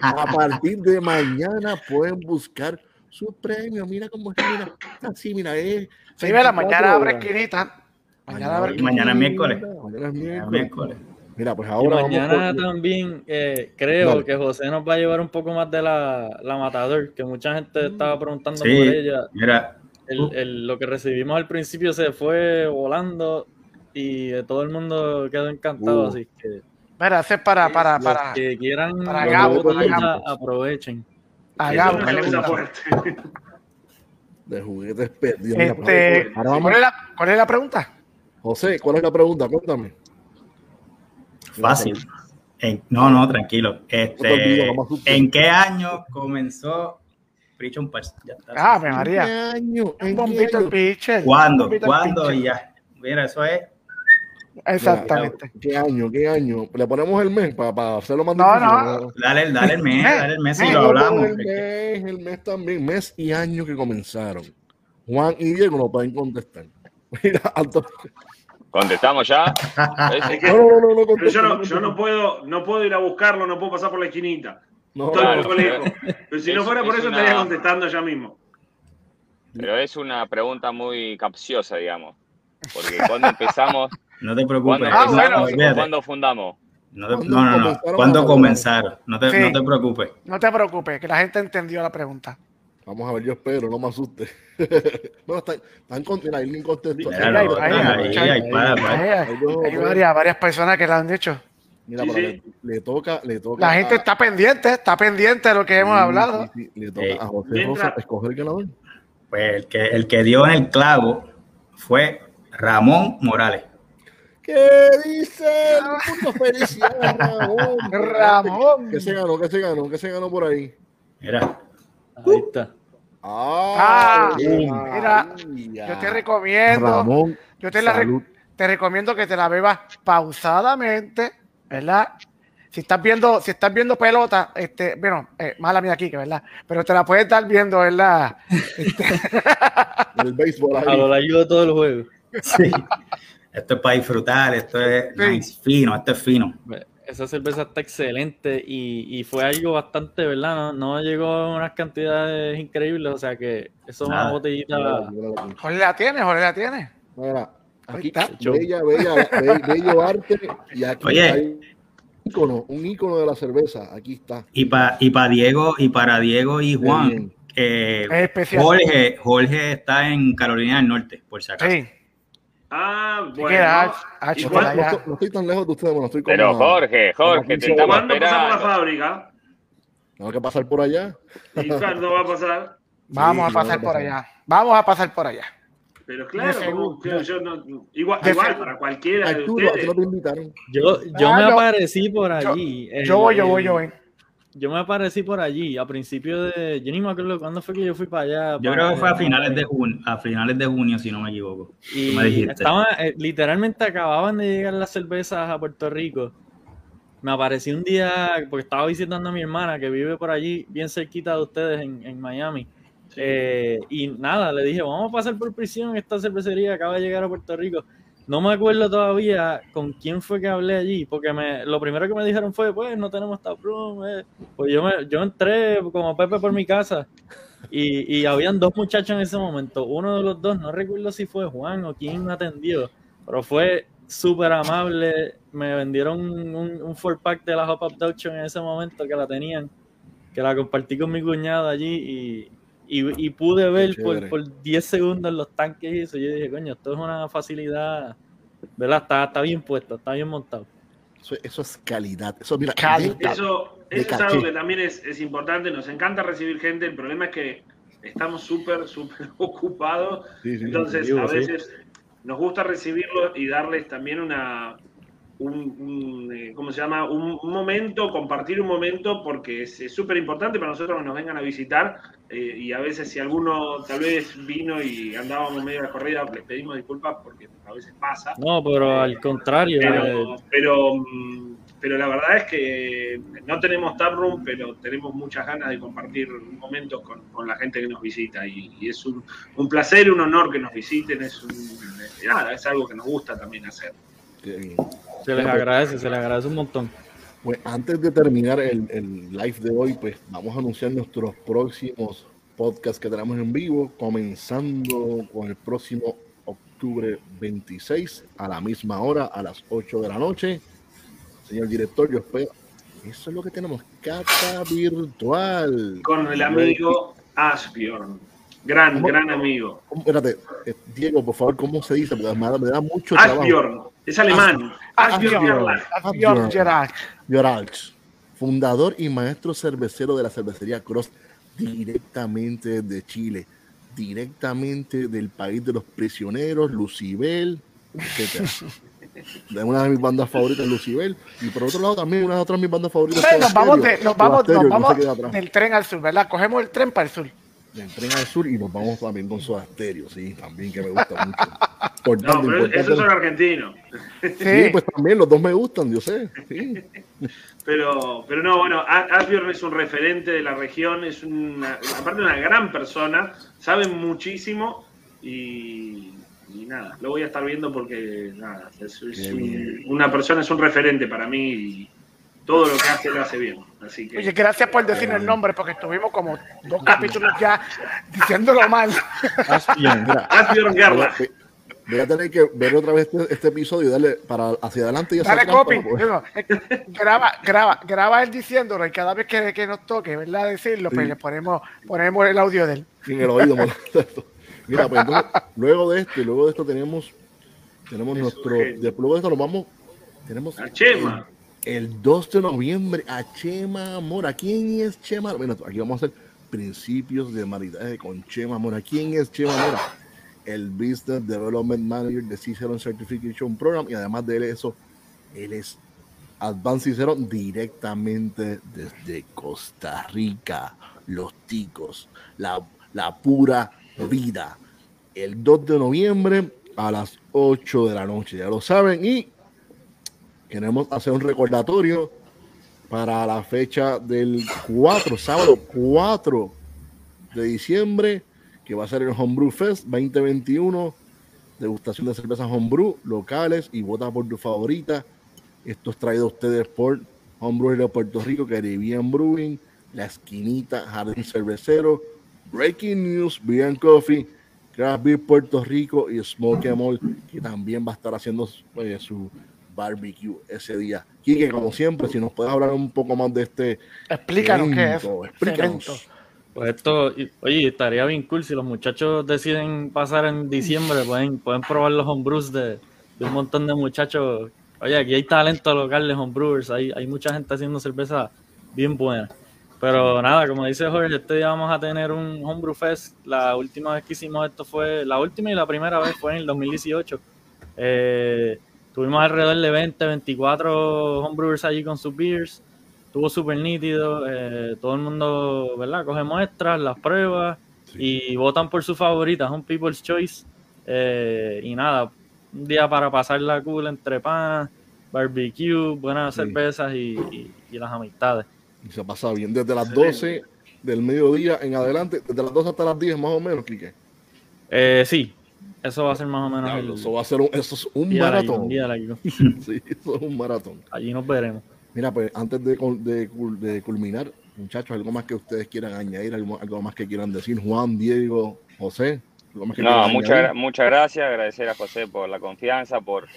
A partir de mañana pueden buscar su premio. Mira cómo está, mira. Así, mira, eh. Sí, ve la 24 mañana abre esquinita. Mañana abre Y mañana es miércoles. Mañana es miércoles. Miércoles. Mira, pues y ahora vamos mañana por- también eh, creo Dale. que José nos va a llevar un poco más de la, la Matador, que mucha gente estaba preguntando Sí. por ella. Mira, El- el- lo que recibimos al principio se fue volando y todo el mundo quedó encantado, Uh. así que Mira, ese es para, para, los para. que quieran para Gabo, para Gabo. aprovechen. Cabeza pregunta. fuerte. de juguetes perdidos. Este, ahora vamos- ¿cuál, es la, ¿Cuál es la pregunta? José, ¿cuál es la pregunta? Cuéntame. fácil. En- no, no, tranquilo. Este. ¿En qué año comenzó Prison Pars? Ah, me ¿En qué María. año? Un ¿En qué año? pitcher. ¿Cuándo? ¿Cuándo? Y ya. Mira, eso es. Exactamente. ¿Qué año? ¿Qué año? Le ponemos el mes para hacerlo más No, difícil. no. Dale, dale el mes, dale el mes y lo hablamos. El mes, el mes también, mes y año que comenzaron. Juan y Diego no pueden contestar. (laughs) Mira, Antonio. ¿Contestamos ya? Es Es- que- No, no, no, no, pero yo, no, yo no puedo, no puedo ir a buscarlo, no puedo pasar por la esquinita. No, Estoy Claro, un poco lejos. Pero si no fuera por es eso una- estaría contestando ya mismo. Pero es una pregunta muy capciosa, digamos. Porque cuando empezamos, No te preocupes. cuando Ah, bueno. o olvídate. cuando fundamos. No, te- ¿Cuándo no, no, no. comenzaron ¿Cuándo comenzaron? No te, Sí. no te preocupes. No te preocupes, que la gente entendió la pregunta. Vamos a ver, yo espero, no me asuste. (laughs) bueno, están, están con, alguien contestó. Mira, ahí, lo ahí, botan ahí, ahí, ahí, ahí, para, para. Hay, varias, varias personas que lo han dicho. Mira, Sí, pero sí. Le, le toca, le toca. La gente a- está pendiente, está pendiente de lo que hemos Sí, hablado. sí, sí, le toca a José Mientras- Rosa escoger el ganador. Pues el que, el que dio en el clavo fue Ramón Morales. ¿Qué dice? Punto felicidades, Ramón. (laughs) Ramón. ¿Qué se ganó? ¿Qué se ganó? ¿Qué se ganó por ahí? Mira, Ahí está. Ah, Ah, mira, Yo te recomiendo, Ramón, yo te, la re- te recomiendo que te la bebas pausadamente, ¿verdad? Si estás viendo, si estás viendo pelota, este, bueno, eh, mala mía aquí, que verdad, pero te la puedes estar viendo, ¿verdad? (laughs) Este, el béisbol A ahí. lo largo de todo el juego. sí. (laughs) Esto es para disfrutar, esto es Sí. nice, fino, esto es fino. Esa cerveza está excelente y, y fue algo bastante, ¿verdad? No, no llegó a unas cantidades increíbles, o sea que eso es una botellita. Jorge la tiene, Jorge la tiene. Mira, aquí está. bella, bella, be- bello arte y aquí Oye. hay un ícono, un ícono de la cerveza. Aquí está. Y, pa, y para Diego, y para Diego y Juan, eh, Es especial. Jorge, Jorge está en Carolina del Norte, por si acaso. Sí. Ah, bueno. que era Ach- ¿Y Ach- No, por no estoy- no estoy tan lejos de ustedes, bueno, estoy como Pero Jorge, Jorge, te estamos ¿Cuándo pasamos la esperando. fábrica? Tengo que pasar por allá. ¿Y cuándo va a pasar? (laughs) Vamos Sí, a pasar no, por no. allá. Vamos a pasar por allá. Pero claro, De como yo no- igual, De para cualquiera de Arturo, ¿a ti ustedes. no te invitaron? Yo, yo Ah, me yo- aparecí por allí. el- Yo voy, yo voy, yo voy. Yo me aparecí por allí a principio de. Yo ni me acuerdo cuándo fue que yo fui para allá. Yo para- creo que fue a finales de junio, a finales de junio, si no me equivoco. Y me dijiste. estaba, eh, literalmente acababan de llegar las cervezas a Puerto Rico. me aparecí un día, porque estaba visitando a mi hermana que vive por allí, bien cerquita de ustedes en, en Miami. Eh, y nada, le dije, vamos a pasar por prisión, esta cervecería acaba de llegar a Puerto Rico. No me acuerdo todavía con quién fue que hablé allí, porque me, lo primero que me dijeron fue, pues no tenemos tap room. eh". Pues yo, me, yo entré como Pepe por mi casa y, y habían dos muchachos en ese momento. Uno de los dos, no recuerdo si fue Juan o quién me atendió, pero fue súper amable. Me vendieron un, un, un four pack de la Hop Abduction en ese momento que la tenían, que la compartí con mi cuñado allí y, y, y pude ver por, por 10 segundos los tanques y eso. Yo dije, coño, esto es una facilidad, ¿verdad? Está, está bien puesto, está bien montado. Eso, eso es calidad. Eso, mira, Calidad. de- Eso, de eso es algo que también es, es importante. Nos encanta recibir gente. El problema es que estamos súper, súper (laughs) ocupados. sí, sí, Entonces, digo, a sí. veces nos gusta recibirlos y darles también una. Un, un, eh, ¿Cómo se llama? Un, un momento, compartir un momento, porque es súper importante para nosotros que nos vengan a visitar. eh, y a veces, si alguno tal vez vino y andábamos medio de corrida, les pedimos disculpas porque a veces pasa. No, pero al contrario, eh, Pero, pero, mm, pero la verdad es que no tenemos taproom, pero tenemos muchas ganas de compartir momentos con, con la gente que nos visita. Y, y es un, un placer, un honor que nos visiten. Es, un, eh, nada, es algo que nos gusta también hacer. Bien. se les agradece, se les agradece un montón. Pues antes de terminar el, el live de hoy, pues vamos a anunciar nuestros próximos podcasts que tenemos en vivo, comenzando con el próximo octubre 26 a la misma hora, a las 8 de la noche. Señor director, yo espero. Eso es lo que tenemos, cata virtual. Con el amigo Asbjorn. Gran, ¿Cómo? gran amigo. ¿Cómo- Espérate, eh, Diego, por favor, ¿cómo se dice? Porque me da, me da mucho trabajo. Asbjorn. Es alemán. Asbjorn Asbjorn. Yoralch, fundador y maestro cervecero de la cervecería Cross, directamente de Chile, directamente del país de los prisioneros, Lucibel, etc. (laughs) De una de mis bandas favoritas, Lucibel, y por otro lado también una de otras de mis bandas favoritas. Nos vamos, de- nos vamos, nos vamos del tren al sur, ¿verdad? Cogemos el tren para el sur. Del tren al sur y nos vamos también con Soda Stereo, sí, también que me gusta mucho. (laughs) Importante, No, pero esos son argentinos. Sí. Pues también los dos me gustan, yo sé. Sí. (laughs) Pero, pero no, bueno, A- Asbjorn es un referente de la región, es una, aparte una gran persona, sabe muchísimo y, y nada, lo voy a estar viendo porque nada, es, un- una persona, es un referente para mí y todo lo que hace lo hace bien. Así que Oye, gracias por decirnos el nombre, porque estuvimos como dos capítulos ya diciéndolo mal. Gerlach. Voy a- tener que ver otra vez este, este episodio y darle para hacia adelante y hacia Dale copy. para poder- No, eh, graba, graba, graba él diciéndolo y cada vez que, que nos toque, ¿verdad? Decirlo, pues Sí. le ponemos, ponemos el audio de él. en el oído. molesto. Mira, pues entonces, luego de esto, y luego de esto tenemos, tenemos Eso, nuestro, genio. de- luego de esto nos vamos, tenemos A Chema. El, el 2 de noviembre a Chema Mora. ¿Quién es Chema? Bueno, aquí vamos a hacer principios de maridaje con Chema Mora. ¿Quién es Chema Mora? El Business Development Manager de Cicerón Certification Program y además de eso, él es Advanced Cicerón directamente desde Costa Rica. Los ticos, la, la pura vida. El 2 de noviembre a las 8 de la noche, ya lo saben. Y queremos hacer un recordatorio para la fecha del 4, sábado 4 de diciembre, que va a ser el Homebrew Fest 2021, degustación de cervezas Homebrew locales y vota por tu favorita. Esto es traído a ustedes por Homebrew de Puerto Rico, Caribbean Brewing, La Esquinita, Jardín Cervecero, Breaking News, Beer Coffee, Craft Beer Puerto Rico y Smoke Mall, que también va a estar haciendo eh, su barbecue ese día. Quique, como siempre, si nos puedes hablar un poco más de este Explícanos qué es. explícanos. evento. Pues esto, oye, estaría bien cool si los muchachos deciden pasar en diciembre, pueden, pueden probar los homebrews de, de un montón de muchachos. Oye, aquí hay talento local de homebrewers, hay, hay mucha gente haciendo cerveza bien buena. Pero nada, como dice Jorge, este día vamos a tener un Homebrew Fest. La última vez que hicimos esto fue, la última y la primera vez fue en el 2018. Eh, tuvimos alrededor de 20, 24 homebrewers allí con sus beers. Estuvo súper nítido. eh, todo el mundo, ¿verdad? Coge muestras, las pruebas y votan por su favorita. Es un People's Choice. Eh, y nada, un día para pasar la cool entre panas, barbecue, buenas Sí. cervezas y, y- y las amistades. Y se pasa bien. Desde las Excelente. 12 del mediodía en adelante, desde las 12 hasta las 10 más o menos, Quique. Eh, sí, eso va a ser más o menos Diablo, el Eso va a ser un, eso es un maratón. largo. (laughs) Sí, eso es un maratón. Allí nos veremos. Mira, pues antes de, de de culminar, muchachos, algo más que ustedes quieran añadir, algo, algo más que quieran decir, Juan, Diego, José. algo más que No, muchas, muchas gracias, agradecer a José por la confianza, por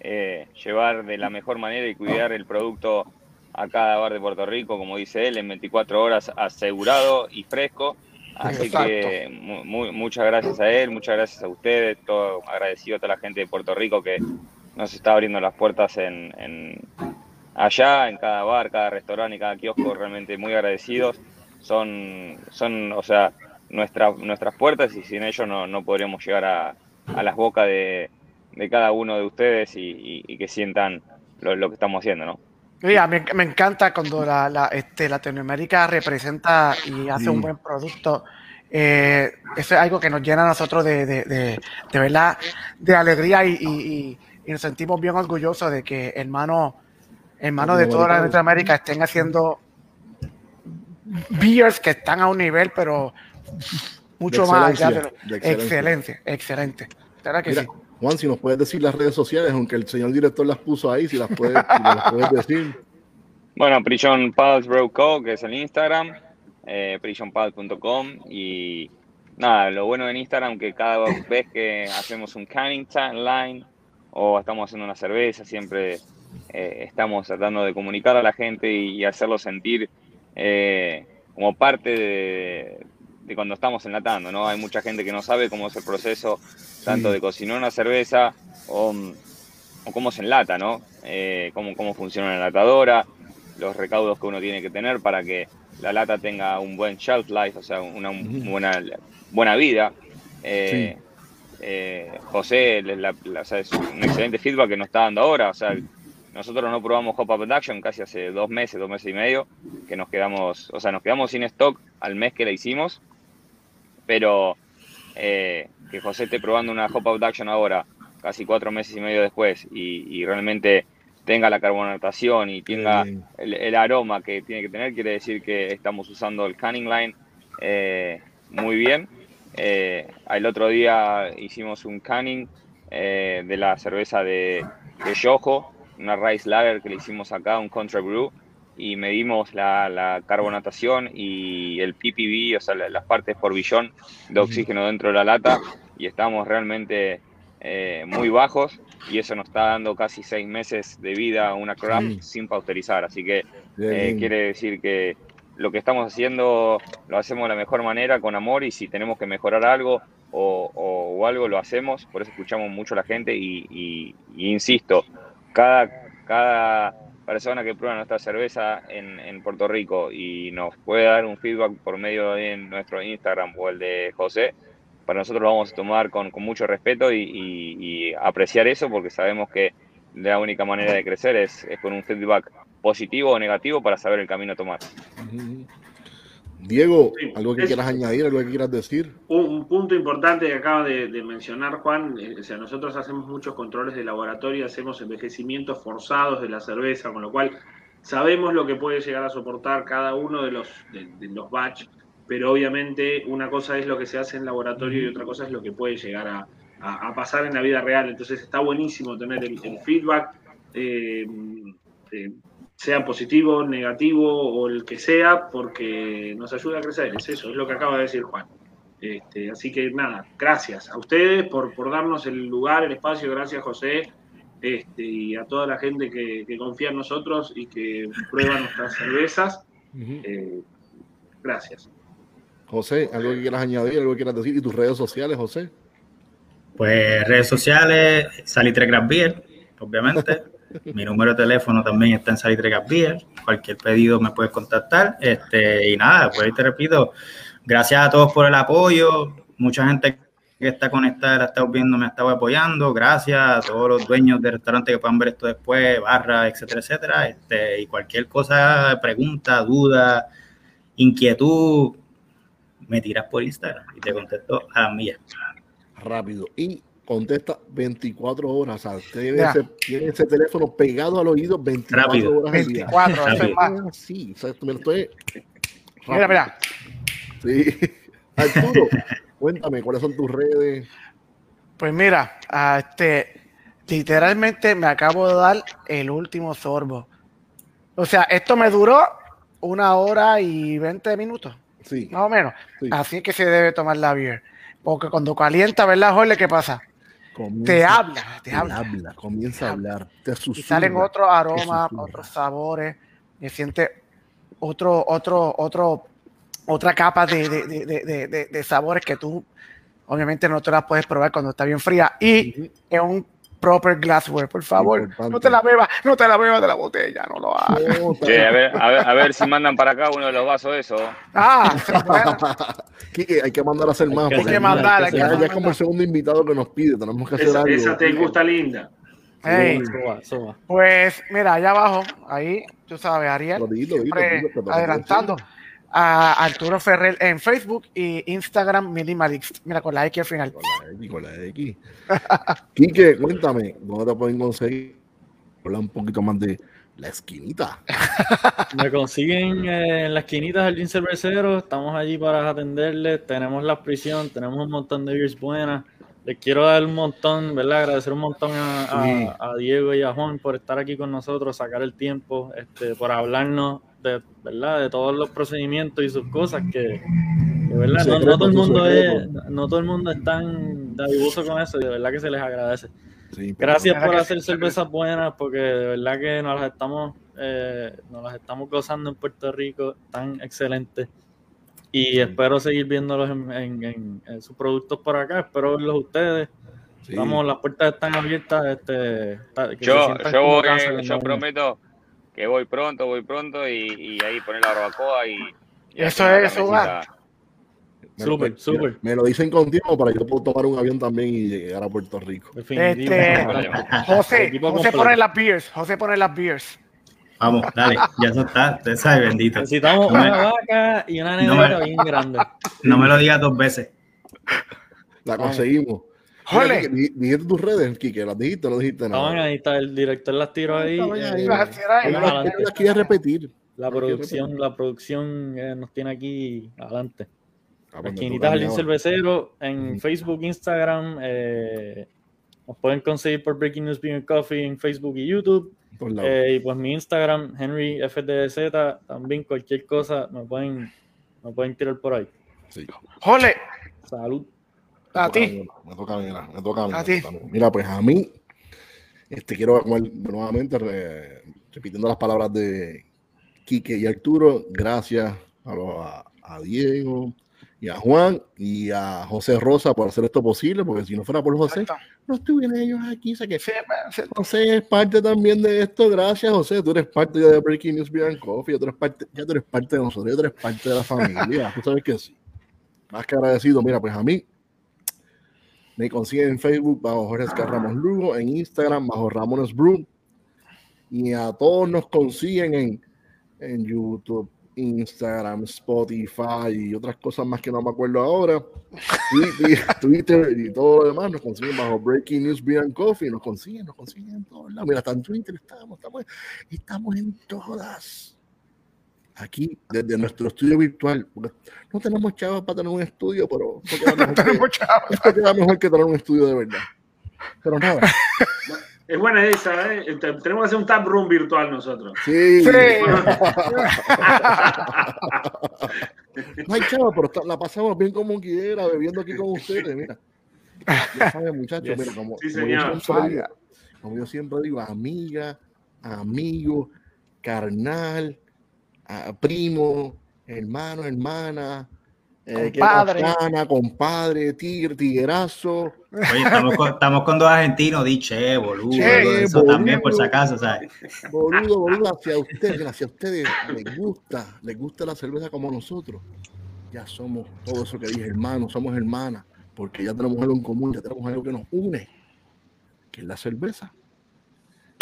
eh, llevar de la mejor manera y cuidar el producto a cada bar de Puerto Rico, como dice él, en 24 horas asegurado y fresco. Así Exacto. que mu- mu- muchas gracias a él, muchas gracias a ustedes, todo agradecido a toda la gente de Puerto Rico que nos está abriendo las puertas en, en- allá, en cada bar, cada restaurante y cada kiosco, realmente muy agradecidos. Son, son o sea, nuestra- nuestras puertas y sin ellos no, no podríamos llegar a, a las bocas de, de cada uno de ustedes y, y- y que sientan lo, lo que estamos haciendo, ¿no? Sí, a mí me encanta cuando la, la, este, Latinoamérica representa y hace un Sí. buen producto. Eh, eso es algo que nos llena a nosotros de, de, de, de verdad, de alegría y, y- y- y nos sentimos bien orgullosos de que hermanos hermanos de toda. Latinoamérica estén haciendo beers que están a un nivel, pero mucho más allá de, excelencia, excelente, excelente. ¿Verdad que Mira, sí? Juan, si nos puedes decir las redes sociales, aunque el señor director las puso ahí, si las puedes, decir. Bueno, Prison Pals Bro Co, que es el Instagram, eh, prisonpals.com y nada, lo bueno en Instagram que cada vez que hacemos un canning line o estamos haciendo una cerveza, siempre eh, estamos tratando de comunicar a la gente y, y hacerlo sentir eh, como parte de, de cuando estamos enlatando, ¿no? Hay mucha gente que no sabe cómo es el proceso tanto de cocinar una cerveza o, o cómo se enlata, ¿no? Eh, cómo, cómo funciona una enlatadora, los recaudos que uno tiene que tener para que la lata tenga un buen shelf life, o sea, una buena, buena vida. Eh, eh, José, la- la- o sea, es un excelente feedback que nos está dando ahora. O sea, nosotros no probamos Hop Up Production casi hace dos meses, dos meses y medio, que nos quedamos, o sea, nos quedamos sin stock al mes que la hicimos, pero eh, que José esté probando una Hop Up Production ahora, casi cuatro meses y medio después, y, y realmente tenga la carbonatación y tenga el, el aroma que tiene que tener, quiere decir que estamos usando el canning line eh, muy bien. Eh, el otro día hicimos un canning eh, de la cerveza de, de Yojo, una Rice Lager que le hicimos acá, un Contra Brew, y medimos la, la carbonatación y el ppb, o sea, la- las partes por billón de oxígeno dentro de la lata, y estamos realmente eh, muy bajos, y eso nos está dando casi seis meses de vida a una craft sin pausterizar, así que eh, quiere decir que lo que estamos haciendo lo hacemos de la mejor manera, con amor, y si tenemos que mejorar algo o, o- o algo, lo hacemos. Por eso escuchamos mucho a la gente y, y- y insisto, cada, cada persona que prueba nuestra cerveza en, en Puerto Rico y nos puede dar un feedback por medio de nuestro Instagram o el de José, para nosotros lo vamos a tomar con, con mucho respeto y, y- y apreciar eso porque sabemos que la única manera de crecer es, es con un feedback positivo o negativo para saber el camino a tomar. Diego, algo que es- quieras añadir, algo que quieras decir. Un, un punto importante que acaba de, de mencionar Juan, eh, o sea, nosotros hacemos muchos controles de laboratorio, hacemos envejecimientos forzados de la cerveza, con lo cual sabemos lo que puede llegar a soportar cada uno de los, de, de los batch, pero obviamente una cosa es lo que se hace en laboratorio y otra cosa es lo que puede llegar a, a- a pasar en la vida real. Entonces está buenísimo tener el, el feedback, eh, eh, sea positivo, negativo o el que sea, porque nos ayuda a crecer. Es eso, es lo que acaba de decir Juan. Este, así que nada, gracias a ustedes por, por darnos el lugar, el espacio, gracias José, este, y a toda la gente que, que confía en nosotros y que prueba nuestras cervezas. Eh, gracias. José, algo que quieras añadir, algo que quieras decir. Y tus redes sociales, José. Pues redes sociales, Salitre Craft Beer, obviamente. (laughs) Mi número de teléfono también está en Salitre Craft Beer. Cualquier pedido me puedes contactar. Este, y nada, pues ahí te repito, gracias a todos por el apoyo. Mucha gente que está conectada, la viendo, me ha estado apoyando. Gracias a todos los dueños de restaurantes que puedan ver esto después, barra, etcétera, etcétera. Este, y cualquier cosa, pregunta, duda, inquietud, me tiras por Instagram y te contesto a la mía. Rápido. Y contesta 24 horas. O sea, tiene ese, tiene ese teléfono pegado al oído 24 Rápido. horas al día. 24, eso es más. Sí, o sea, esto me lo estoy. Mira, mira. Sí. (laughs) Arturo, cuéntame, ¿cuáles son tus redes? Pues mira, este, literalmente me acabo de dar el último sorbo. O sea, esto me duró una hora y 20 minutos, Sí, más o menos. sí. Así que se debe tomar la beer. Porque cuando calienta, ¿verdad, Jorge? ¿Qué pasa? Comienza- Te habla, te te habla. habla, comienza a hablar, te Y susurra. salen otros aromas, otros sabores, y siente otro, otro, otro, otra capa de, de, de, de- sabores que tú obviamente no te las puedes probar cuando está bien fría. Y es un proper glassware, por favor. No te la bebas, no te la bebas de la botella, no lo hagas. No, Che, a ver, a ver, a ver si mandan para acá uno de los vasos de eso. Ah. Quique, (laughs) hay que mandar a hacer más. hay que mandar, hay que ya, ya es mandar. como el segundo invitado que nos pide, tenemos que hacer Esa, algo. esa te gusta linda. Hey, pues mira, allá abajo, ahí, tú sabes, Ariel, Lo adelantando a Arturo Ferrer en Facebook y Instagram Minimalist. Mira, con la X al final. Con la X, con la X. (laughs) Quique, cuéntame, ¿dónde te pueden conseguir? Habla un poquito más de la esquinita. (laughs) Me consiguen eh, en la esquinita Jardín Cervecero, estamos allí para atenderles, tenemos la prisión, tenemos un montón de beers buenas. Les quiero dar un montón, ¿verdad? Agradecer un montón a, a- Diego y a Juan por estar aquí con nosotros, sacar el tiempo, este, por hablarnos de, ¿verdad? De todos los procedimientos y sus cosas que, que, ¿verdad? No, no todo el mundo es, no todo el mundo es tan dadivoso con eso y de verdad que se les agradece. Sí, Gracias por hacer cervezas buenas, porque de verdad que nos las estamos, eh, nos las estamos gozando en Puerto Rico, tan excelentes. Y espero seguir viéndolos en, en- en- en sus productos por acá. Espero verlos ustedes. sí. Vamos, las puertas están abiertas. Este, que Yo, yo voy, yo prometo que voy pronto, voy pronto y, y ahí poner la barbacoa y, y Eso es, eso lo- Súper, me- súper. Me lo dicen con tiempo para que yo pueda tomar un avión también y llegar a Puerto Rico. Definitivo. Este- (laughs) José, José pone las beers, José pone las beers. Vamos, dale, ya eso está. Usted sabe, bendito. Necesitamos No me- una vaca y una No nevera me- bien grande. No me lo digas dos veces. La conseguimos. Jole. Dijiste tus redes, Quique, las dijiste, no dijiste nada. Estaban ahí, está el director las tiró ahí. Las- quería repetir. La producción, la producción eh, nos tiene aquí adelante. Ah, pues Esquinita mí Jardín. Cervecero en. Facebook, Instagram. eh, nos pueden conseguir por Breaking News Beer Coffee en Facebook y YouTube. Eh, y pues mi Instagram, Henry FDZ, también cualquier cosa me pueden, me pueden tirar por ahí. Sí. Jole, Salud. A ti. Me toca a mí, mira, me toca a mí. A me ti. Mira, pues a mí, este, quiero nuevamente, re- repitiendo las palabras de Quique y Arturo, gracias a, los- a- a Diego y a Juan y a José Rosa por hacer esto posible, porque si no fuera por José, no estuvieran ellos aquí. Que. José es parte también de esto. Gracias, José. Tú eres parte de Breaking News Beer and Coffee. Ya tú eres parte, ya tú eres parte de nosotros. Ya tú eres parte de la familia. Tú sabes que sí. Más que agradecido. Mira, pues a mí me consiguen en Facebook bajo Jorge Escar Ramos Lugo, en Instagram bajo Ramones Brew. Y a todos nos consiguen en, en YouTube, Instagram, Spotify y otras cosas más que no me acuerdo ahora. (laughs) Twitter, y todo lo demás nos consiguen bajo Breaking News Beer and Coffee. Nos consiguen, nos consiguen en todos lados. Mira, hasta en Twitter estamos, estamos, estamos en todas. Aquí, desde nuestro estudio virtual. No tenemos chavos para tener un estudio, pero esto queda (laughs) mejor, que, Tenemos chavos. esto queda mejor que tener un estudio de verdad. Pero nada, (laughs) Es buena esa, ¿eh? Te- Tenemos que hacer un tap room virtual nosotros. sí. Sí. (laughs) No hay chavos, pero la pasamos bien como quiera, bebiendo aquí con ustedes, mira. Ya saben, muchachos, Yes. mira, como, Sí, como yo señor. siempre digo, como yo siempre digo, amiga, amigo, carnal, primo, hermano, hermana, eh. Compadre. Tigre, tiguerazo. Oye, estamos con, estamos con dos argentinos, di che, boludo. Che, eso boludo. también, por si acaso, ¿sabes? Boludo, boludo, hacia ustedes, hacia ustedes les gusta, les gusta la cerveza como nosotros. Ya somos todo eso que dije, hermanos, somos hermanas, porque ya tenemos algo en común, ya tenemos algo que nos une, que es la cerveza.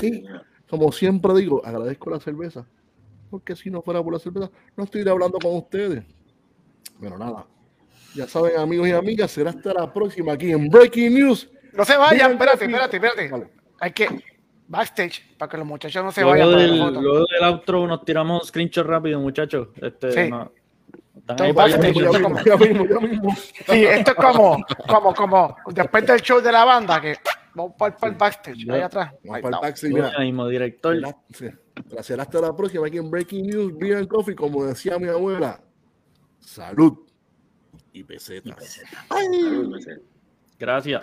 Y como siempre digo, agradezco la cerveza, porque si no fuera por la cerveza, no estuviera hablando con ustedes. Pero nada, ya saben, amigos y amigas, será hasta la próxima aquí en Breaking News No se vayan, espérate, espérate, espérate. Vale. Hay que. Backstage, para que los muchachos no se Luego vayan para del, foto. luego del outro nos tiramos screenshot rápido, muchachos. Este, Sí. no- están Todo ahí para backstage, Ya esto mismo, como- ya mismo, ya mismo. Sí, esto es como, como, como después del show de la banda, que vamos para, el backstage, ahí atrás. Vamos Ahí para el taxi, Mira, mira. mismo director. Será hasta la próxima aquí en Breaking News, Beer and Coffee, como decía mi abuela. Salud y pesetas. Salud, no sé. Gracias.